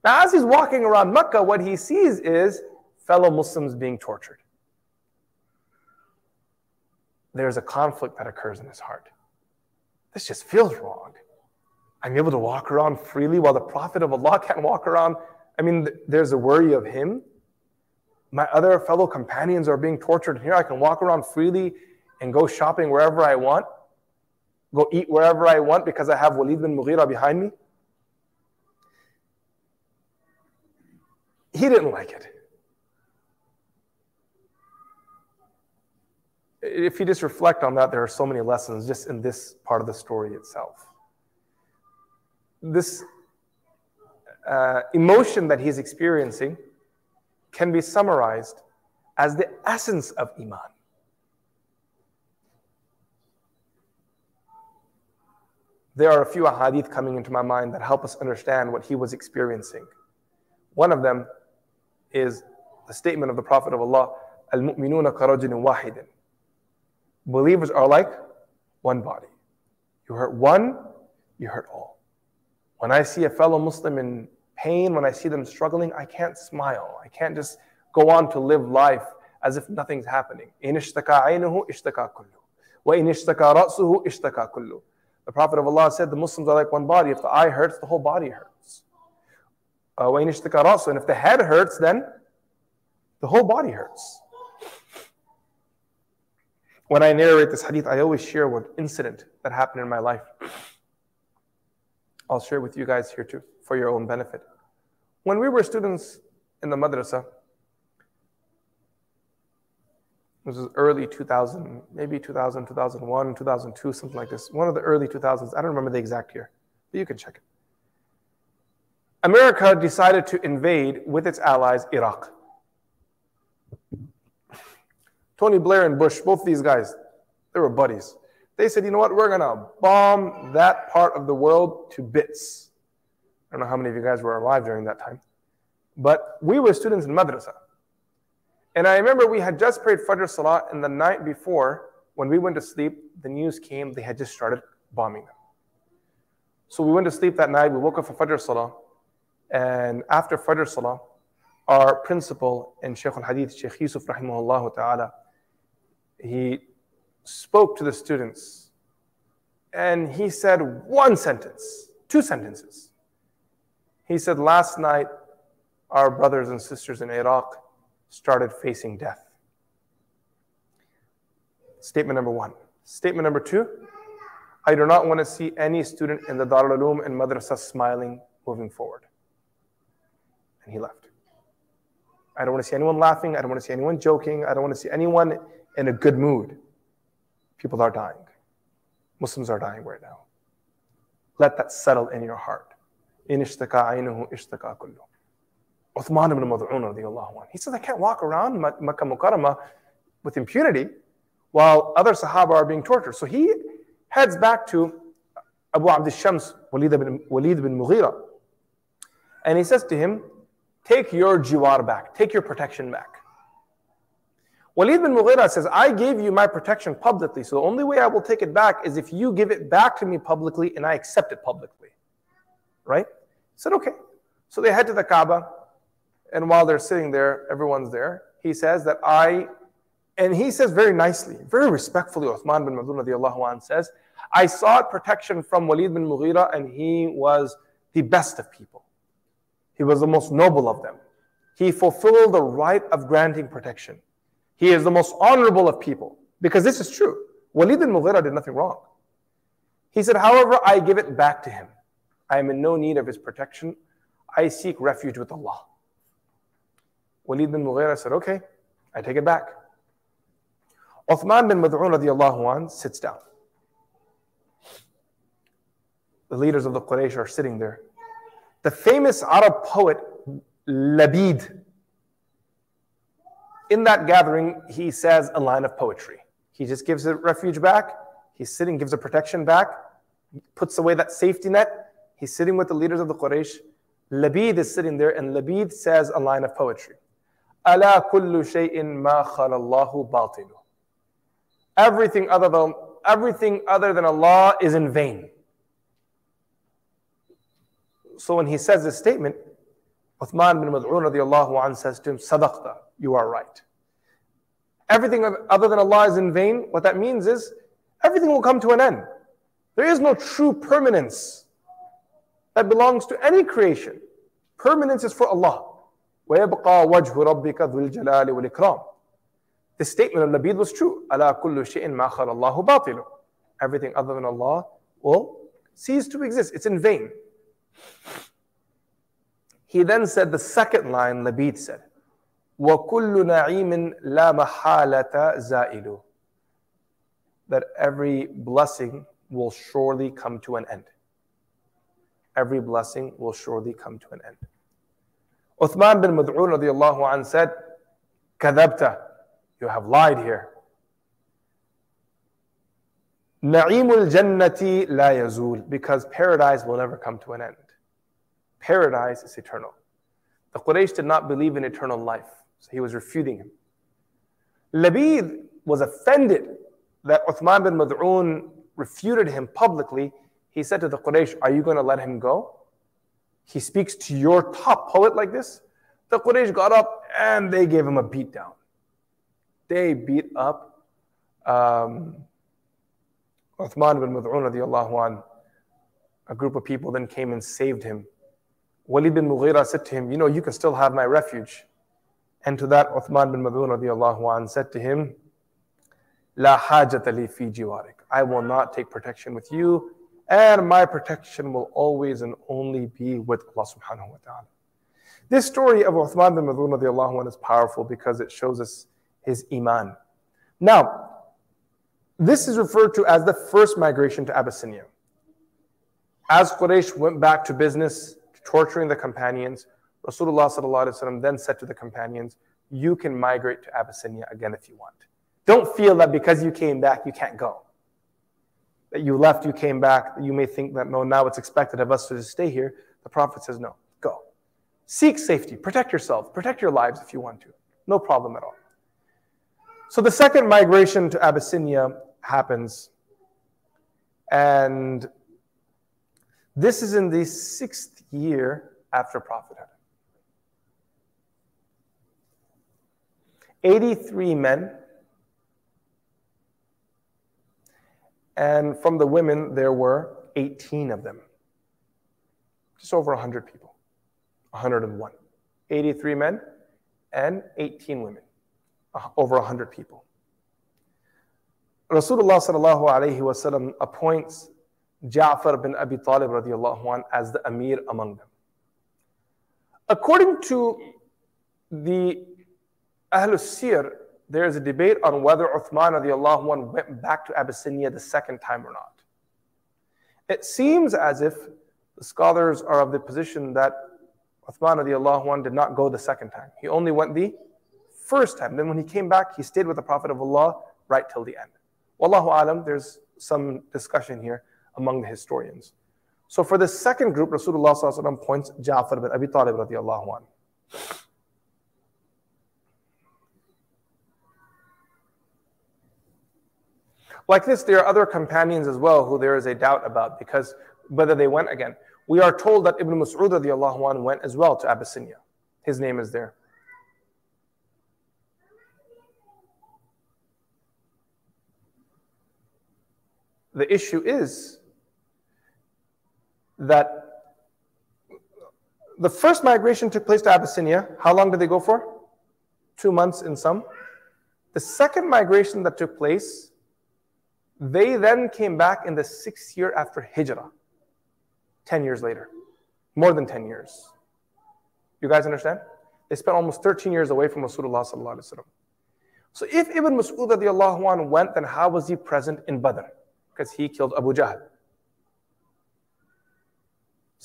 Now, as he's walking around Mecca, what he sees is fellow Muslims being tortured. there's a conflict that occurs in his heart. This just feels wrong. I'm able to walk around freely while the Prophet of Allah can't walk around. I mean, there's a worry of him. My other fellow companions are being tortured. Here I can walk around freely and go shopping wherever I want, go eat wherever I want because I have Walid bin Mughira behind me. He didn't like it. If you just reflect on that, there are so many lessons just in this part of the story itself. This uh, emotion that he's experiencing can be summarized as the essence of Iman. There are a few ahadith coming into my mind that help us understand what he was experiencing. One of them is the statement of the Prophet of Allah, Al-mu'minuna karajulin wahidin. Believers are like one body. You hurt one, you hurt all. When I see a fellow Muslim in pain, when I see them struggling, I can't smile. I can't just go on to live life as if nothing's happening. The Prophet of Allah said, The Muslims are like one body. If the eye hurts, the whole body hurts. Uh, and if the head hurts, then the whole body hurts. When I narrate this hadith, I always share one incident that happened in my life I'll share with you guys here too, for your own benefit. When we were students in the madrasa, this was early 2000, maybe 2000, 2001, 2002, something like this. One of the early 2000s. I don't remember the exact year, but you can check it. America decided to invade with its allies Iraq. Tony Blair and Bush, both these guys, they were buddies. They said, you know what, we're going to bomb that part of the world to bits. I don't know how many of you guys were alive during that time. But we were students in madrasa. And I remember we had just prayed Fajr Salah, and the night before, when we went to sleep, the news came they had just started bombing them. So we went to sleep that night, we woke up for Fajr Salah, and after Fajr Salah, our principal in Shaykh al Hadith, Shaykh Yusuf rahimahullah ta'ala, he spoke to the students and he said one sentence, two sentences. He said, Last night, our brothers and sisters in Iraq started facing death. Statement number one. Statement number two I do not want to see any student in the Darul Uloom and Madrasa smiling moving forward. And he left. I don't want to see anyone laughing. I don't want to see anyone joking. I don't want to see anyone in a good mood. People are dying. Muslims are dying right now. Let that settle in your heart. In ishtaka aynuhu ishtaka kullu. Uthman ibn Mad'un radiallahu anh. He says, I can't walk around Makkah Mukarramah with impunity while other Sahaba are being tortured. So he heads back to Abu Abd Shams, Walid ibn, Walid ibn Mughira. And he says to him, Take your jiwar back, take your protection back. Walid bin Mughira says, I gave you my protection publicly, so the only way I will take it back is if you give it back to me publicly and I accept it publicly. Right? He said, okay. So they head to the Kaaba, and while they're sitting there, everyone's there. He says that I, and he says very nicely, very respectfully, Uthman bin Madun radiallahu anh says, I sought protection from Walid bin Mughira, and he was the best of people. He was the most noble of them. He fulfilled the right of granting protection. He is the most honorable of people. Because this is true. Walid bin Mughira did nothing wrong. He said, however, I give it back to him. I am in no need of his protection. I seek refuge with Allah. Walid bin Mughira said, okay, I take it back. Uthman bin Mad'un radiallahu anh sits down. The leaders of the Quraysh are sitting there. The famous Arab poet Labid in that gathering, he says a line of poetry. He just gives a refuge back. He's sitting, gives a protection back, puts away that safety net. He's sitting with the leaders of the Quraysh. Labid is sitting there, and Labid says a line of poetry. Ala kullu shay'in ma khalallahu batilu. Everything other than everything other than Allah is in vain. So when he says this statement, Uthman bin Mad'un radiallahu anh says to him, Sadaqta, you are right. everything other than Allah is in vain, what that means is everything will come to an end. There is no true permanence that belongs to any creation. Permanence is for Allah. وَيَبْقَى وَجْهُ رَبِّكَ ذُو الْجَلَالِ وَالْإِكْرَامِ This statement of Labid was true. أَلَا كُلُّ شَيْءٍ مَا خَلَ اللَّهُ بَاطِلٌ Everything other than Allah will cease to exist. It's in vain. He then said the second line, Labid said, وَكُلُّ نَعِيمٍ لَا مَحَالَةَ زَائِلُ That every blessing will surely come to an end. Every blessing will surely come to an end. Uthman bin Mad'un radiallahu anh said, كذبت, you have lied here. Na'imul jannati la yazul, because paradise will never come to an end. Paradise is eternal. The Quraysh did not believe in eternal life, so he was refuting him. Labid was offended that Uthman bin Mad'un refuted him publicly. He said to the Quraysh, Are you going to let him go? He speaks to your top poet like this? The Quraysh got up and they gave him a beat down. They beat up um, Uthman bin Mad'un. A group of people then came and saved him. Walid bin Mughira said to him, You know, you can still have my refuge. And to that, Uthman bin Mad'un said to him, La hajata li fi jiwarik. I will not take protection with you, and my protection will always and only be with Allah subhanahu wa ta'ala. This story of Uthman bin Madun is powerful because it shows us his iman. Now, this is referred to as the first migration to Abyssinia. As Quraysh went back to business, torturing the companions, Rasulullah then said to the companions, You can migrate to Abyssinia again if you want. Don't feel that because you came back, you can't go. That you left, you came back, you may think that no, now it's expected of us to stay here. The Prophet says, No, go. Seek safety, protect yourself, protect your lives if you want to. No problem at all. So the second migration to Abyssinia happens, and this is in the sixth year after prophethood. 83 men, and from the women, there were 18 of them, just over 100 people. 101. 83 men and 18 women, uh, over 100 people. Rasulullah sallallahu appoints Ja'far bin Abi Talib radiallahu anh as the Amir among them. According to the Ahlul Sir, there is a debate on whether Uthman radiallahu anh went back to Abyssinia the second time or not. It seems as if the scholars are of the position that Uthman radiallahu anh did not go the second time. He only went the first time. Then when he came back, he stayed with the Prophet of Allah right till the end. Wallahu alam, there's some discussion here among the historians. So for the second group, Rasulullah points Ja'far bin Abi Talib radiallahu anh. Like this, there are other companions as well who there is a doubt about because whether they went again. We are told that Ibn Mas'ud radiallahu anh went as well to Abyssinia. His name is there. The issue is that the first migration took place to Abyssinia. How long did they go for? Two months in some. The second migration that took place, they then came back in the sixth year after Hijrah. 10 years later. More than 10 years. You guys understand? They spent almost 13 years away from Rasulullah. So if Ibn Mas'ud went, then how was he present in Badr? Because he killed Abu Jahl.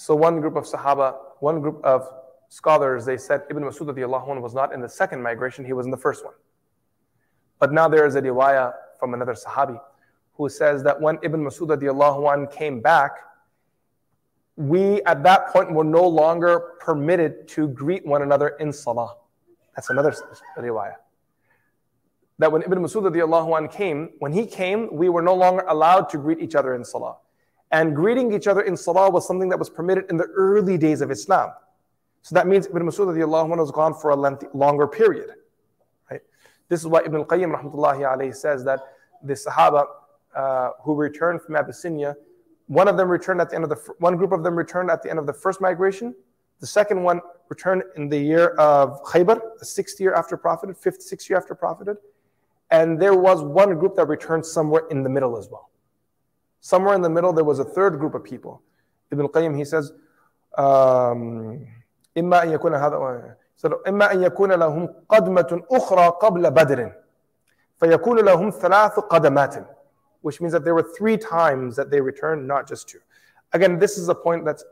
So one group of Sahaba, one group of scholars, they said Ibn Mas'ud anhu was not in the second migration, he was in the first one. But now there is a riwayah from another Sahabi who says that when Ibn Mas'ud anhu came back, we at that point were no longer permitted to greet one another in salah. That's another riwayah. That when Ibn Masud came, when he came, we were no longer allowed to greet each other in salah. And greeting each other in salah was something that was permitted in the early days of Islam. So that means Ibn Masud was gone for a lengthy, longer period. Right? This is why Ibn al-Qayyim rahmatullahi says that the Sahaba uh, who returned from Abyssinia, one of them returned at the end of the, one group of them returned at the end of the first migration. The second one returned in the year of Khaybar, the sixth year after Prophet, fifth, sixth year after Prophet. And there was one group that returned somewhere in the middle as well. Somewhere in the middle, there was a third group of people. Ibn al-Qayyim, he says, um, إما أن يكون هذا إما أن يكون لهم قدمة أخرى قبل بدر فيكون لهم ثلاث قدمات which means that there were three times that they returned, not just two. Again, this is a point that's,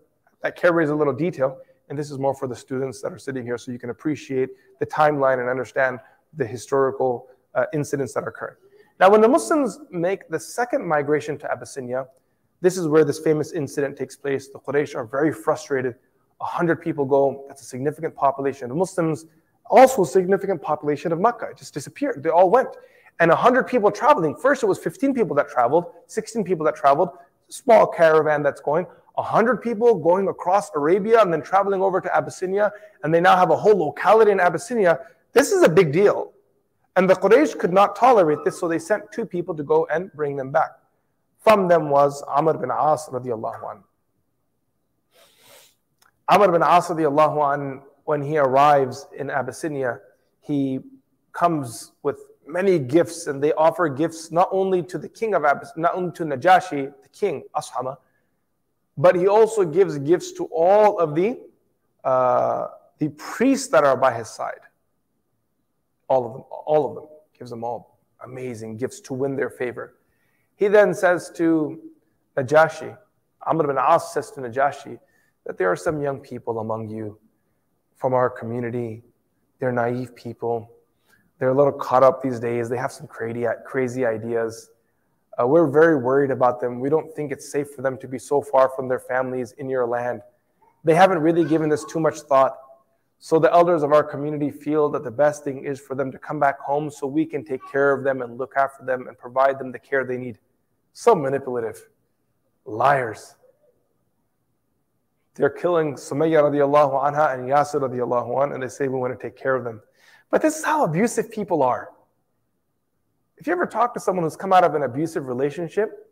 that carries a little detail, and this is more for the students that are sitting here so you can appreciate the timeline and understand the historical uh, incidents that occurred. Now, when the Muslims make the second migration to Abyssinia, this is where this famous incident takes place. The Quraysh are very frustrated. A 100 people go, that's a significant population. The Muslims, also a significant population of Makkah, it just disappeared. They all went. And a 100 people traveling. First, it was 15 people that traveled, 16 people that traveled, small caravan that's going. 100 people going across Arabia and then traveling over to Abyssinia, and they now have a whole locality in Abyssinia. This is a big deal. And the Quraysh could not tolerate this, so they sent two people to go and bring them back. From them was Amr bin As radiallahu an. Amr bin As radiallahu an, when he arrives in Abyssinia, he comes with many gifts, and they offer gifts not only to the king of Abyssinia, not only to Najashi, the king, Ashama, but he also gives gifts to all of the uh, the priests that are by his side. All of them, all of them, gives them all amazing gifts to win their favor. He then says to Najashi, Amr bin As says to Najashi, that there are some young people among you from our community. They're naive people. They're a little caught up these days. They have some crazy, crazy ideas. Uh, we're very worried about them. We don't think it's safe for them to be so far from their families in your land. They haven't really given this too much thought. So the elders of our community feel that the best thing is for them to come back home so we can take care of them and look after them and provide them the care they need. So manipulative. Liars. They're killing Sumayya radiallahu anha and Yasir radiallahu anh, and they say we want to take care of them. But this is how abusive people are. If you ever talk to someone who's come out of an abusive relationship,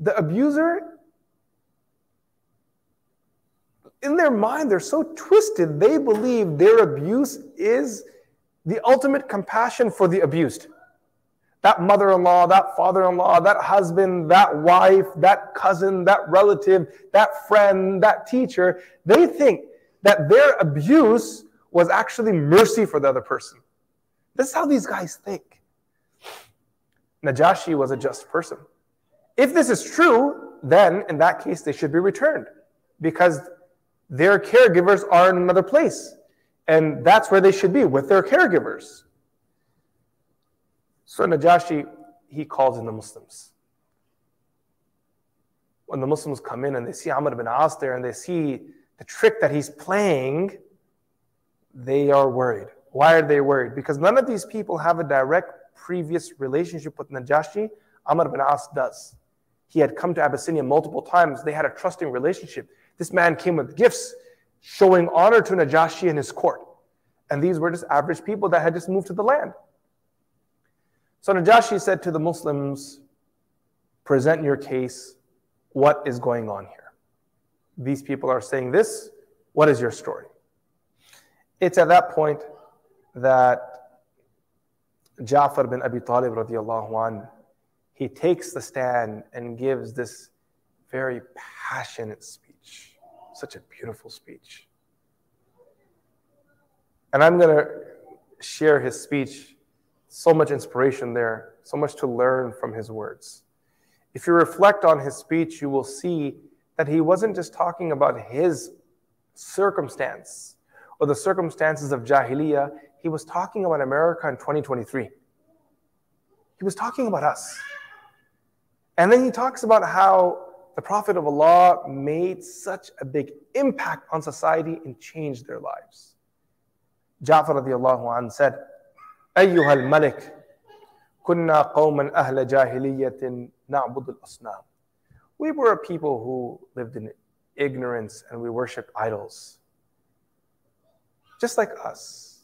the abuser, in their mind, they're so twisted, they believe their abuse is the ultimate compassion for the abused. That mother in law, that father in law, that husband, that wife, that cousin, that relative, that friend, that teacher, they think that their abuse was actually mercy for the other person. This is how these guys think. Najashi was a just person. If this is true, then in that case they should be returned because their caregivers are in another place. And that's where they should be with their caregivers. So Najashi, he calls in the Muslims. When the Muslims come in and they see Amr bin As there and they see the trick that he's playing, they are worried. Why are they worried? Because none of these people have a direct previous relationship with Najashi. Amr bin As does. He had come to Abyssinia multiple times. They had a trusting relationship. This man came with gifts, showing honor to Najashi and his court. And these were just average people that had just moved to the land. So Najashi said to the Muslims, Present your case. What is going on here? These people are saying this. What is your story? It's at that point that Ja'far bin Abi Talib radiallahu an, he takes the stand and gives this very passionate speech. Such a beautiful speech. And I'm going to share his speech. So much inspiration there, so much to learn from his words. If you reflect on his speech, you will see that he wasn't just talking about his circumstance or the circumstances of Jahiliyyah, he was talking about America in 2023. He was talking about us. And then he talks about how the Prophet of Allah made such a big impact on society and changed their lives. Ja'far radiallahu anh said, أيها الملك كنا قوما أهل جاهلية نعبد الأصنام. We were a people who lived in ignorance and we worshipped idols just like us.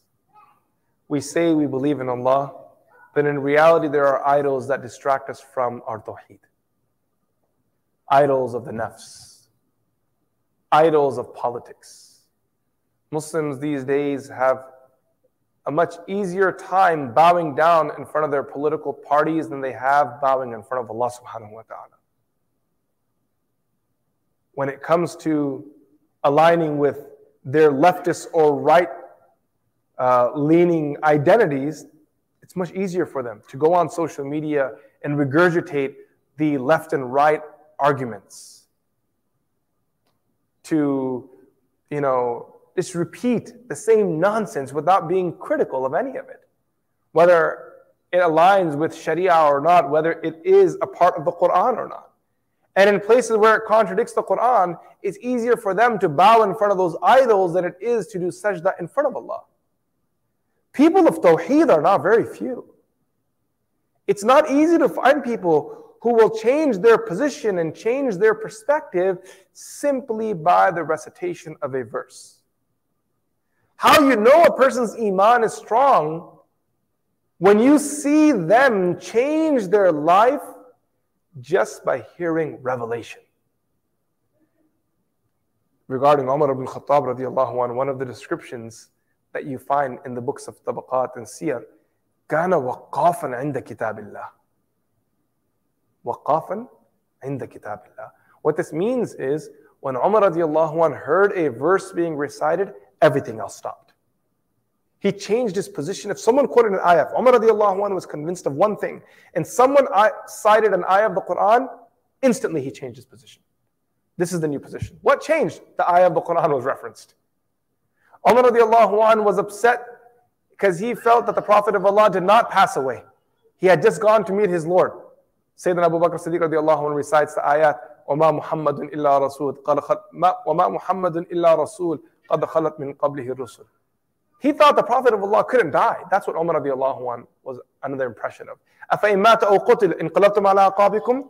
We say we believe in Allah, But in reality, there are idols that distract us from our tawheed. Idols of the nafs. Idols of politics. Muslims these days have a much easier time bowing down in front of their political parties than they have bowing in front of Allah subhanahu wa ta'ala. When it comes to aligning with their leftist or right uh, leaning identities, it's much easier for them to go on social media and regurgitate the left and right arguments. To, you know, just repeat the same nonsense without being critical of any of it. Whether it aligns with Sharia or not, whether it is a part of the Quran or not. And in places where it contradicts the Quran, it's easier for them to bow in front of those idols than it is to do sajda in front of Allah. People of Tawheed are not very few. It's not easy to find people who will change their position and change their perspective simply by the recitation of a verse. How you know a person's iman is strong when you see them change their life just by hearing revelation. Regarding Umar ibn Khattab radiallahu anhu, one of the descriptions that you find in the books of Tabaqat and Siyar, كان وقافا عند كتاب الله. وقافا عند كتاب الله. What this means is when Umar radiallahu anhu heard a verse being recited, everything else stopped. He changed his position. If someone quoted an ayah, if Umar radiallahu anhu was convinced of one thing, and someone cited an ayah of the Quran, instantly he changed his position. This is the new position. What changed? The ayah of the Quran was referenced. Umar radiallahu anh was upset because he felt that the Prophet of Allah did not pass away. He had just gone to meet his Lord. Sayyidina Abu Bakr Siddiq radiallahu anh recites the ayat, وَمَا مُحَمَّدٌ إِلَّا رَسُولٌ وَمَا مُحَمَّدٌ إِلَّا رَسُولٌ قَدْ خَلَتْ مِنْ قَبْلِهِ الرُّسُلُ He thought the Prophet of Allah couldn't die. That's what Umar radiallahu anh was the impression of. أَفَإِن مَاتَ أَوْ قُتِلْ انْقَلَبْتُمْ عَلَىٰ أَعْقَابِكُمْ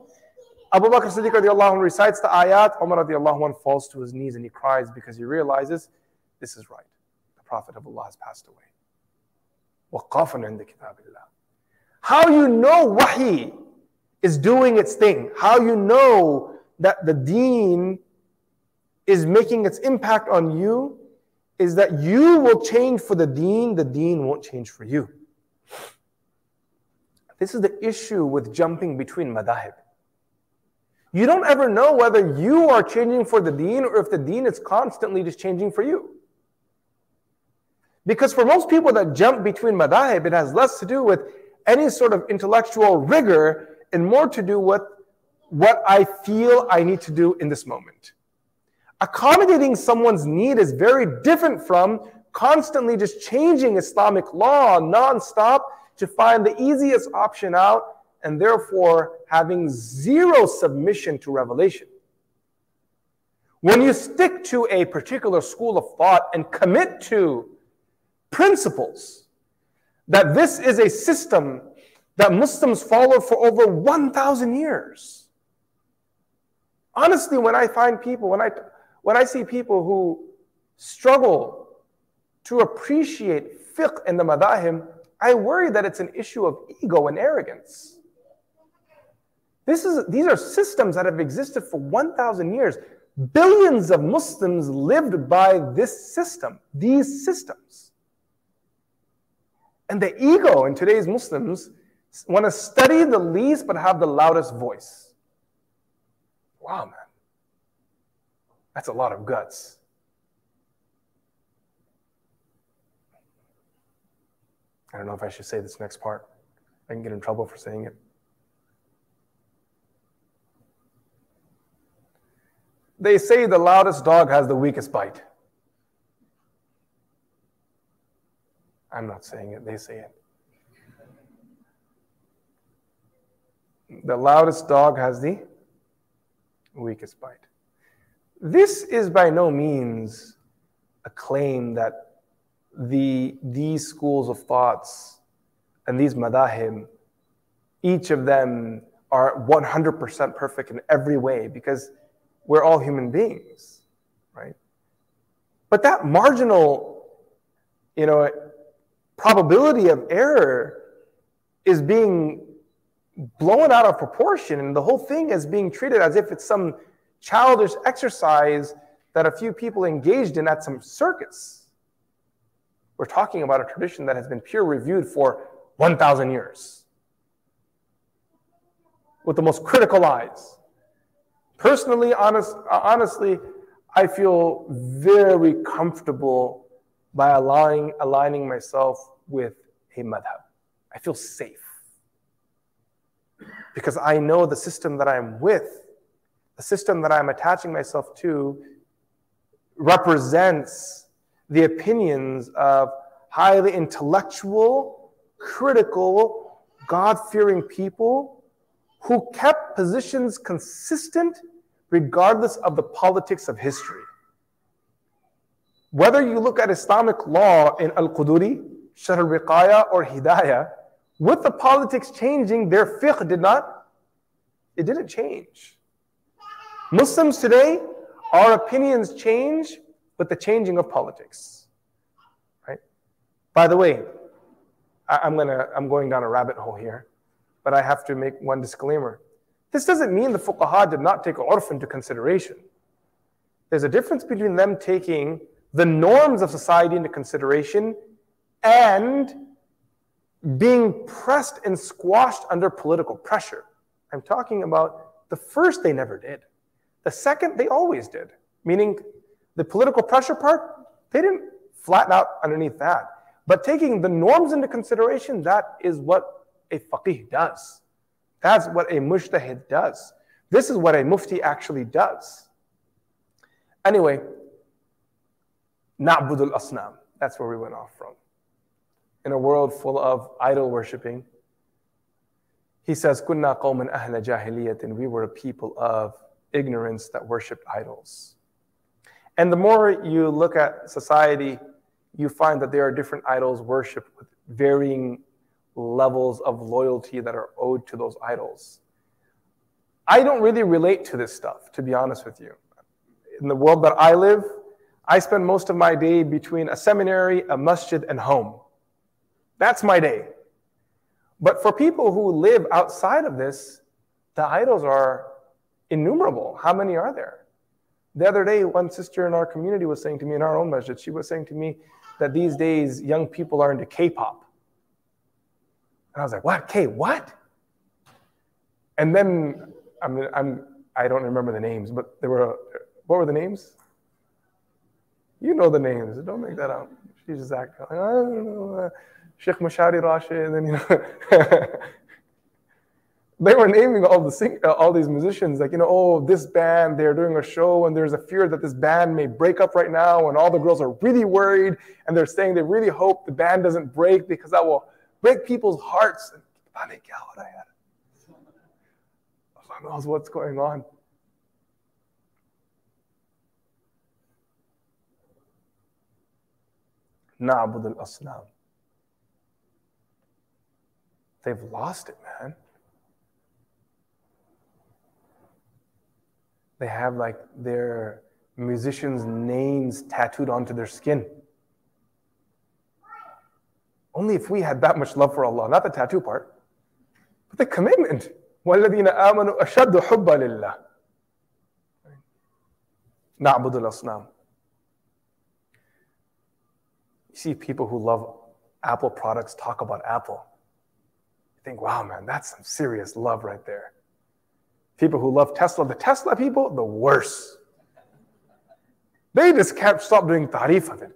Abu Bakr Siddiq radiallahu anh recites the ayat. Umar radiallahu anh falls to his knees and he cries because he realizes this is right. The Prophet of Allah has passed away. وَقَافًا عِنْدَ كِتَابِ اللَّهِ How you know wahi is doing its thing. How you know that the deen is making its impact on you is that you will change for the deen, the deen won't change for you. This is the issue with jumping between madahib. You don't ever know whether you are changing for the deen or if the deen is constantly just changing for you. Because for most people that jump between madahib, it has less to do with any sort of intellectual rigor and more to do with what I feel I need to do in this moment. Accommodating someone's need is very different from constantly just changing Islamic law nonstop to find the easiest option out and therefore having zero submission to revelation. When you stick to a particular school of thought and commit to principles that this is a system that Muslims followed for over 1,000 years. Honestly, when I find people, when I, when I see people who struggle to appreciate fiqh and the madahib, I worry that it's an issue of ego and arrogance. This is, these are systems that have existed for 1,000 years. Billions of Muslims lived by this system, these systems. And the ego in today's Muslims want to study the least but have the loudest voice. Wow, man. That's a lot of guts. I don't know if I should say this next part. I can get in trouble for saying it. They say the loudest dog has the weakest bite. I'm not saying it, they say it. The loudest dog has the weakest bite. This is by no means a claim that the, these schools of thoughts and these madahib, each of them are 100% perfect in every way because we're all human beings, right? But that marginal, you know, probability of error is being blown out of proportion, and the whole thing is being treated as if it's some childish exercise that a few people engaged in at some circus. We're talking about a tradition that has been peer reviewed for 1,000 years with the most critical eyes. Personally, honest, uh, honestly, I feel very comfortable by aligning myself with a madhab. I feel safe because I know the system that I'm with, the system that I'm attaching myself to, represents the opinions of highly intellectual, critical, God fearing people who kept positions consistent regardless of the politics of history. Whether you look at Islamic law in Al Quduri, Sharh al Wiqaya, or Hidayah, with the politics changing, their fiqh did not, it didn't change. Muslims today, our opinions change with the changing of politics. Right? By the way, I, am gonna I'm going down a rabbit hole here, but I have to make one disclaimer. This doesn't mean the fuqaha did not take urf into consideration. There's a difference between them taking the norms of society into consideration and being pressed and squashed under political pressure. I'm talking about the first they never did. The second they always did, meaning the political pressure part, they didn't flatten out underneath that. But taking the norms into consideration, that is what a faqih does. That's what a mujtahid does. This is what a mufti actually does. Anyway, na'budul asnam. That's where we went off from in a world full of idol worshipping. He says, Kunna qawman ahla jahiliyyat, and we were a people of ignorance that worshipped idols. And the more you look at society, you find that there are different idols worshipped with varying levels of loyalty that are owed to those idols. I don't really relate to this stuff, to be honest with you. In the world that I live, I spend most of my day between a seminary, a masjid, and home. That's my day. But for people who live outside of this, the idols are innumerable. How many are there? The other day, one sister in our community was saying to me, in our own masjid, she was saying to me that these days young people are into K pop. And I was like, what? K, what? And then, I mean, I'm, I don't remember the names, but there were, what were the names? You know the names. Don't make that up. She's just acting like, I don't know. Uh, Sheikh Mashari Rashid, and then, you know, they were naming all the sing, uh, all these musicians, like, you know, oh, this band, they're doing a show, and there's a fear that this band may break up right now, and all the girls are really worried, and they're saying they really hope the band doesn't break because that will break people's hearts. And Allah knows what's going on. نعبد الأصنام They've lost it, man. They have like their musicians' names tattooed onto their skin. Only if we had that much love for Allah, not the tattoo part, but the commitment. وَالَّذِينَ آمَنُوا أَشَدُّ حُبًّا لِلَّهِ نعبد الأصنام. You see people who love Apple products talk about Apple think, wow, man, that's some serious love right there. People who love Tesla, the Tesla people, the worst. They just can't stop doing tarif of it.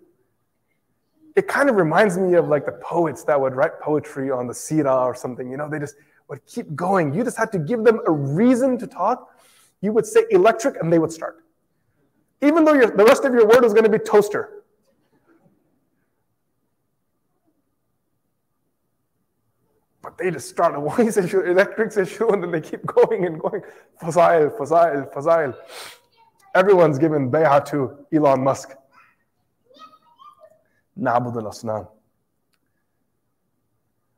It kind of reminds me of like the poets that would write poetry on the Sira or something. You know, they just would keep going. You just had to give them a reason to talk. You would say electric and they would start. Even though the rest of your word was going to be toaster. But they just start a voice issue, electrics issue, and then they keep going and going. Fazail, Fazail, Fazail. Everyone's given bay'ah to Elon Musk. نعبد الأصنام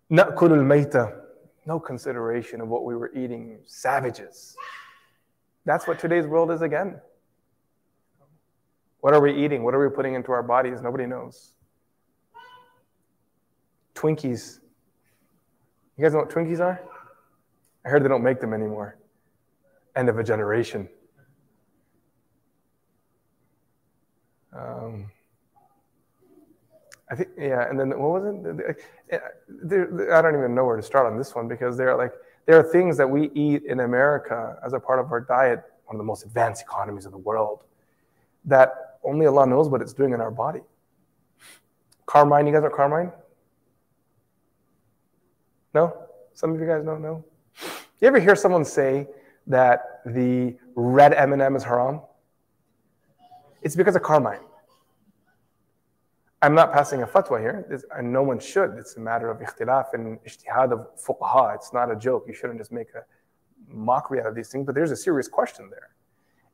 نأكل الميتة no consideration of what we were eating savages that's what today's world is again what are we eating what are we putting into our bodies nobody knows twinkies you guys know what Twinkies are? I heard they don't make them anymore. End of a generation. Um, I think, yeah, and then what was it? I don't even know where to start on this one because there are like there are things that we eat in America as a part of our diet, one of the most advanced economies of the world, that only Allah knows what it's doing in our body. Carmine, you guys know Carmine? No? Some of you guys don't know? You ever hear someone say that the red M&M is haram? It's because of carmine. I'm not passing a fatwa here, and no one should. It's a matter of ikhtilaf and ijtihad of fuqaha. It's not a joke. You shouldn't just make a mockery out of these things, but there's a serious question there.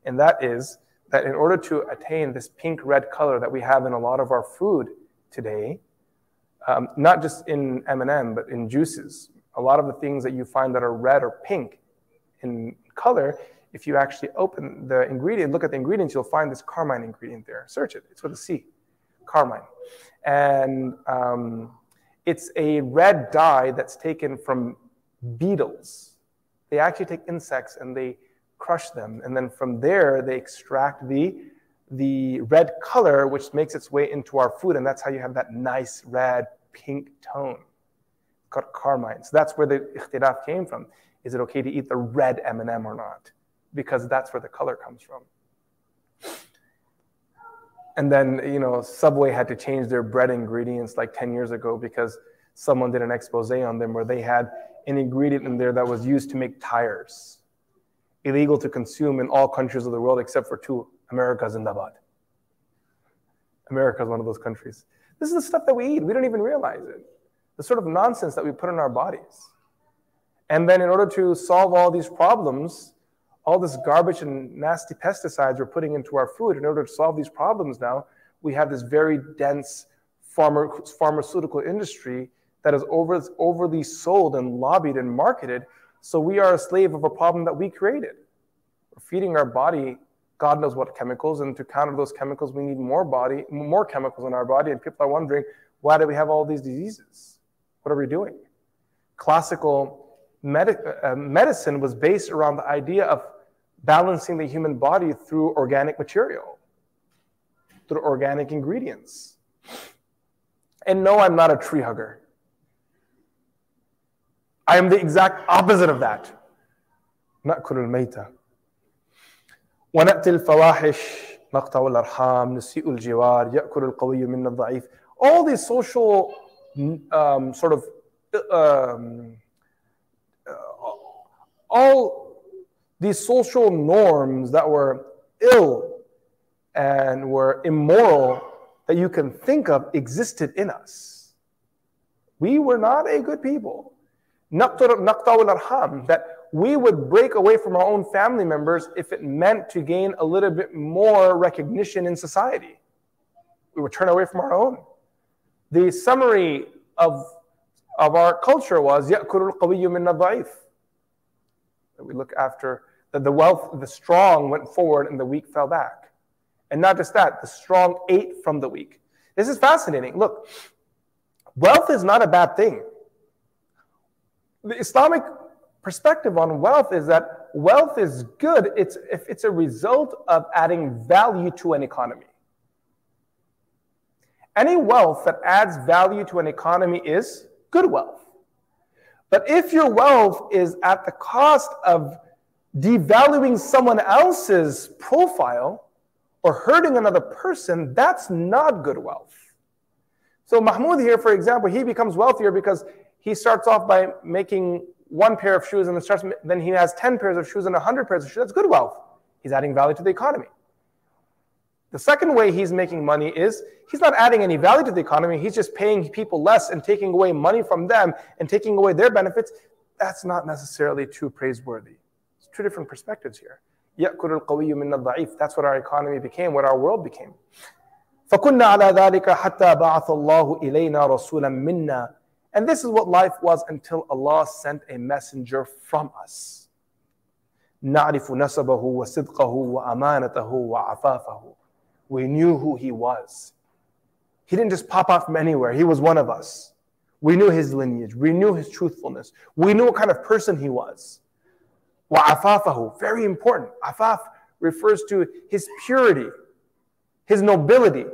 And that is that in order to attain this pink red color that we have in a lot of our food today, um, not just in M&M, but in juices, a lot of the things that you find that are red or pink in color, if you actually open the ingredient, look at the ingredients, you'll find this carmine ingredient there. Search it. It's with a C, carmine. And um, it's a red dye that's taken from beetles. They actually take insects and they crush them. And then from there, they extract the, the red color, which makes its way into our food. And that's how you have that nice red pink tone called carmine. So that's where the ikhtilaf came from. Is it okay to eat the red M&M or not? Because that's where the color comes from. And then, you know, Subway had to change their bread ingredients like 10 years ago because someone did an expose on them where they had an ingredient in there that was used to make tires. Illegal to consume in all countries of the world except for two, America's and Zindabad. America is one of those countries. This is the stuff that we eat. We don't even realize it the sort of nonsense that we put in our bodies. And then, in order to solve all these problems, all this garbage and nasty pesticides we're putting into our food, in order to solve these problems now, we have this very dense pharma, pharmaceutical industry that is over, overly sold and lobbied and marketed. So we are a slave of a problem that we created. We're feeding our body God knows what chemicals, and to counter those chemicals, we need more body, more chemicals in our body. And people are wondering, why do we have all these diseases? What are we doing? Classical med- uh, uh, medicine was based around the idea of balancing the human body through organic material, through organic ingredients. And no, I'm not a tree hugger. I am the exact opposite of that. Not kurul mayta. ونأتي الفواحش نقطع الأرحام نسيء الجوار يأكل القوي من الضعيف all these social um, sort of um, uh, all these social norms that were ill and were immoral that you can think of existed in us. We were not a good people. That we would break away from our own family members if it meant to gain a little bit more recognition in society. We would turn away from our own the summary of, of our culture was يَأْكُلُ الْقَوِيُّ مِنَ الضَّعِيفِ That we look after, that the wealth, the strong went forward and the weak fell back. And not just that, the strong ate from the weak. This is fascinating. Look, wealth is not a bad thing. The Islamic perspective on wealth is that wealth is good it's, if it's a result of adding value to an economy. Any wealth that adds value to an economy is good wealth. But if your wealth is at the cost of devaluing someone else's profile or hurting another person, that's not good wealth. So Mahmoud here, for example, he becomes wealthier because he starts off by making one pair of shoes and then, starts, then he has 10 pairs of shoes and 100 pairs of shoes. That's good wealth. He's adding value to the economy. The second way he's making money is he's not adding any value to the economy. He's just paying people less and taking away money from them and taking away their benefits. That's not necessarily too praiseworthy. It's two different perspectives here. That's what our economy became, what our world became. فكنا على ذلك حتى بعث الله إلينا رسولا منا and this is what life was until Allah sent a messenger from us. نعرف نسبه وصدقه وأمانته وعفافه we knew who he was. He didn't just pop out from anywhere. He was one of us. We knew his lineage. We knew his truthfulness. We knew what kind of person he was. وَعَفَافَهُ Very important. Afaf refers to his purity, his nobility.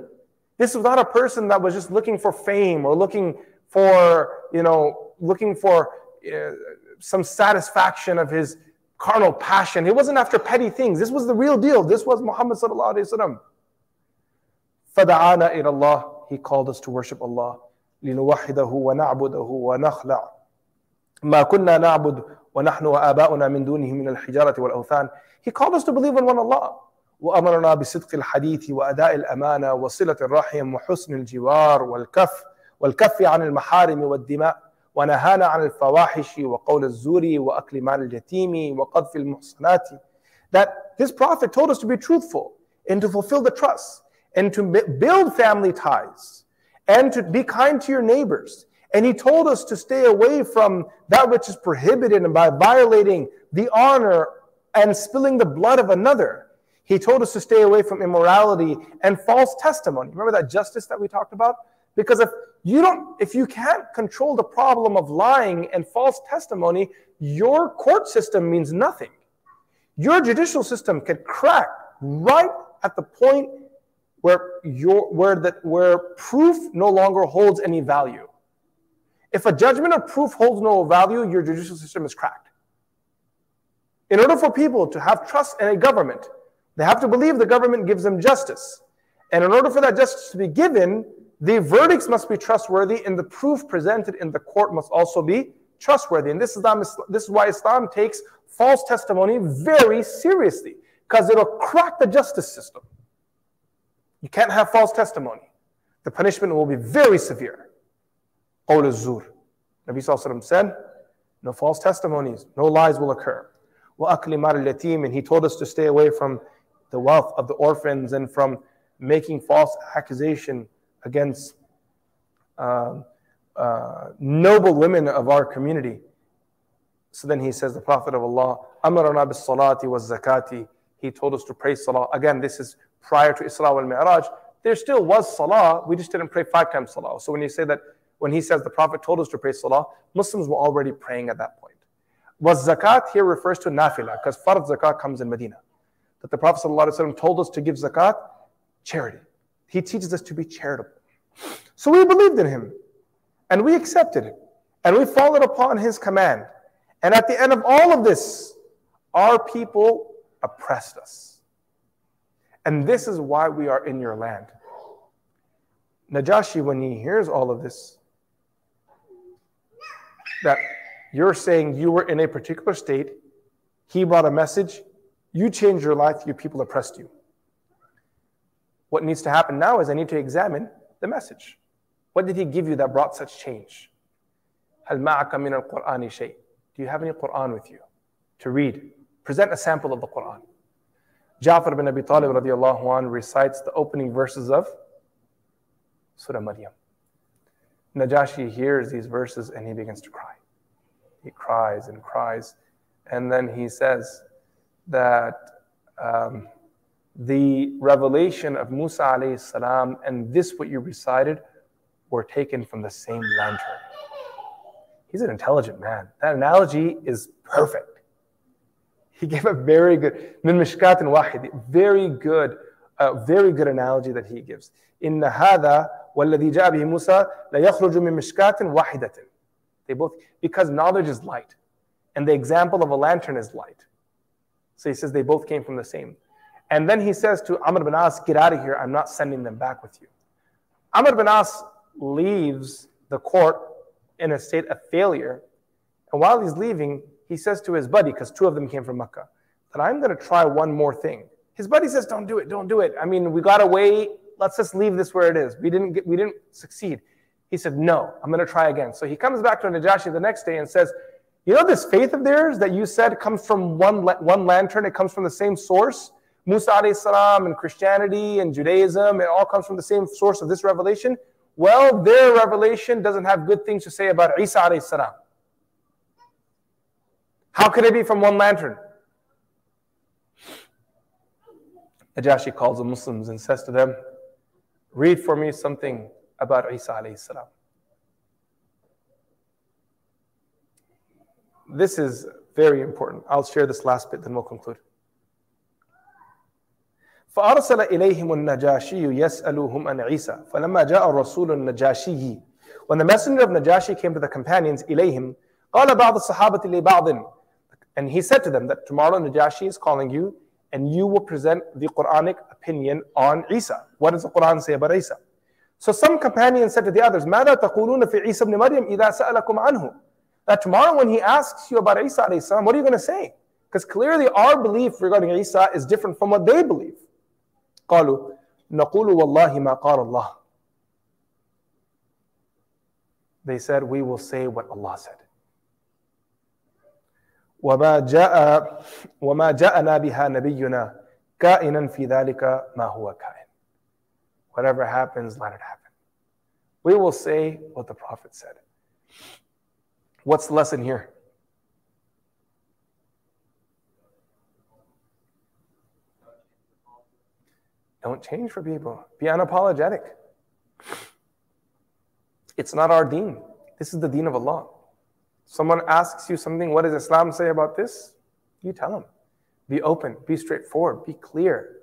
This was not a person that was just looking for fame or looking for, you know, looking for uh, some satisfaction of his carnal passion. He wasn't after petty things. This was the real deal. This was Muhammad sallallahu alaihi wasallam. فَدَعَانَا إِلَى اللَّهِ He called us to worship Allah. لِنُوَحِّدَهُ وَنَعْبُدَهُ وَنَخْلَعُ ما كنا نعبد ونحن وآباؤنا من دونه من الحجارة والأوثان He called us to believe in one Allah وأمرنا بصدق الحديث وأداء الأمانة وصلة الرحم وحسن الجوار والكف والكف عن المحارم والدماء ونهانا عن الفواحش وقول الزور وأكل مال اليتيم وقذف المحصنات That this prophet told us to be truthful and to fulfill the trust and to build family ties and to be kind to your neighbors. And he told us to stay away from that which is prohibited and by violating the honor and spilling the blood of another. He told us to stay away from immorality and false testimony. Remember that justice that we talked about? Because if you don't, if you can't control the problem of lying and false testimony, your court system means nothing. Your judicial system can crack right at the point where your where that where proof no longer holds any value. If a judgment of proof holds no value, your judicial system is cracked. In order for people to have trust in a government, they have to believe the government gives them justice. And in order for that justice to be given, the verdicts must be trustworthy and the proof presented in the court must also be trustworthy. And this is, this is why Islam takes false testimony very seriously because it'll crack the justice system. You can't have false testimony. The punishment will be very severe. Qawl al-Zur. Nabi Sallallahu said, no false testimonies, no lies will occur. And he told us to stay away from the wealth of the orphans and from making false accusation against uh, uh, noble women of our community. So then he says, the Prophet of Allah, Amarana bis salati was zakati. He told us to pray salah. Again, this is prior to Isra al Mi'raj. There still was salah, we just didn't pray five times salah. So when you say that, when he says the Prophet told us to pray salah, Muslims were already praying at that point. Was zakat here refers to nafilah, because fard zakat comes in Medina. That the Prophet ﷺ told us to give zakat, charity. He teaches us to be charitable. So we believed in him, and we accepted it, and we followed upon his command. And at the end of all of this, our people oppressed us. And this is why we are in your land. Najashi, when he hears all of this, that you're saying you were in a particular state, he brought a message, you changed your life, your people oppressed you. What needs to happen now is I need to examine the message. What did he give you that brought such change? Do you have any Quran with you to read? Present a sample of the Quran. Ja'far bin Abi Talib radiallahu anh recites the opening verses of Surah Maryam. Najashi hears these verses and he begins to cry. He cries and cries. And then he says that um, the revelation of Musa alayhi salam and this, what you recited, were taken from the same lantern. He's an intelligent man. That analogy is perfect. He gave a very good, min mishkat and wahid, very good, uh, very good analogy that he gives. In هذا والذي جاء به موسى لا يخرج من مشكاة واحدة. They both, because knowledge is light, and the example of a lantern is light. So he says they both came from the same. And then he says to Amr bin As, get out of here, I'm not sending them back with you. Amr bin As leaves the court in a state of failure. And while he's leaving, he says to his buddy, because two of them came from Mecca, that I'm going to try one more thing. His buddy says, don't do it, don't do it. I mean, we got to wait. Let's just leave this where it is. We didn't, get, we didn't succeed. He said, no, I'm going to try again. So he comes back to Najashi the next day and says, you know this faith of theirs that you said comes from one, one lantern, it comes from the same source? Musa salam and Christianity and Judaism, it all comes from the same source of this revelation. Well, their revelation doesn't have good things to say about Isa salam. How could it be from one lantern? Najashi calls the Muslims and says to them, Read for me something about Isa salam. this is very important. I'll share this last bit, then we'll conclude. فأرسل إليهم النجاشي يسألهم عن عيسى فلما جاء الرسول النجاشي When the messenger of Najashi came to the companions إليهم قال بعض الصحابة لبعض And he said to them that tomorrow Najashi is calling you and you will present the Quranic opinion on Isa. What does the Quran say about Isa? So some companions said to the others, ماذا تقولون في عيسى ابن مريم إذا سألكم عنه? That tomorrow when he asks you about Isa what are you going to say? Because clearly our belief regarding Isa is different from what they believe. قالوا نقول والله ما قال الله. They said, we will say what Allah said. وما جاء وما جاءنا بها نبينا كائنا في ذلك ما هو كائن. Whatever happens, let it happen. We will say what the Prophet said. What's the lesson here? Don't change for people. Be unapologetic. It's not our deen. This is the deen of Allah. Someone asks you something, what does Islam say about this? You tell them. Be open, be straightforward, be clear.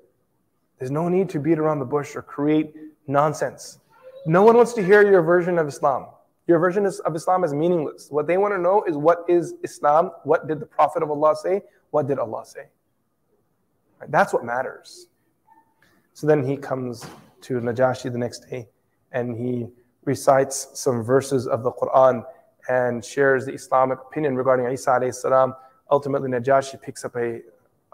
There's no need to beat around the bush or create nonsense. No one wants to hear your version of Islam. Your version of Islam is meaningless. What they want to know is what is Islam? What did the Prophet of Allah say? What did Allah say? That's what matters. So then he comes to Najashi the next day and he recites some verses of the Quran and shares the Islamic opinion regarding Isa alayhi salam. Ultimately, Najashi picks up a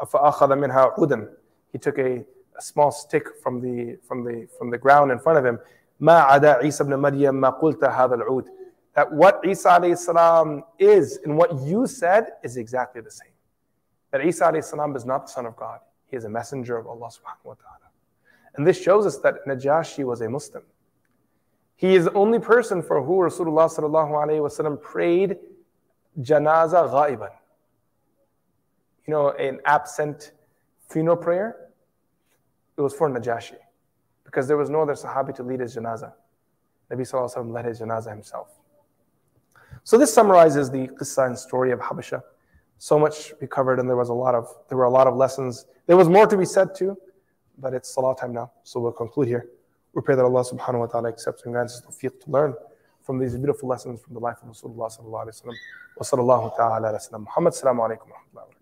فَأَخَذَ مِنْهَا عُودًا He took a, a, small stick from the, from, the, from the ground in front of him. مَا عَدَى عِيسَى بْنَ مَرْيَمَ مَا قُلْتَ هَذَا الْعُودِ That what Isa alayhi salam is and what you said is exactly the same. That Isa alayhi salam is not the son of God. He is a messenger of Allah subhanahu wa ta'ala. And this shows us that Najashi was a Muslim. He is the only person for who Rasulullah sallallahu prayed janaza ghaiban. You know, an absent funeral prayer. It was for Najashi because there was no other Sahabi to lead his janaza. Nabi sallallahu led his janaza himself. So this summarizes the qissa and story of Habasha. So much we covered, and there was a lot of there were a lot of lessons. There was more to be said too but it's salah time now, so we'll conclude here. We pray that Allah subhanahu wa ta'ala accepts and grants us tawfiq to learn from these beautiful lessons from the life of Rasulullah sallallahu alayhi wa sallam. Wa sallallahu ta'ala ala Muhammad. Assalamu alaikum wa rahmatullahi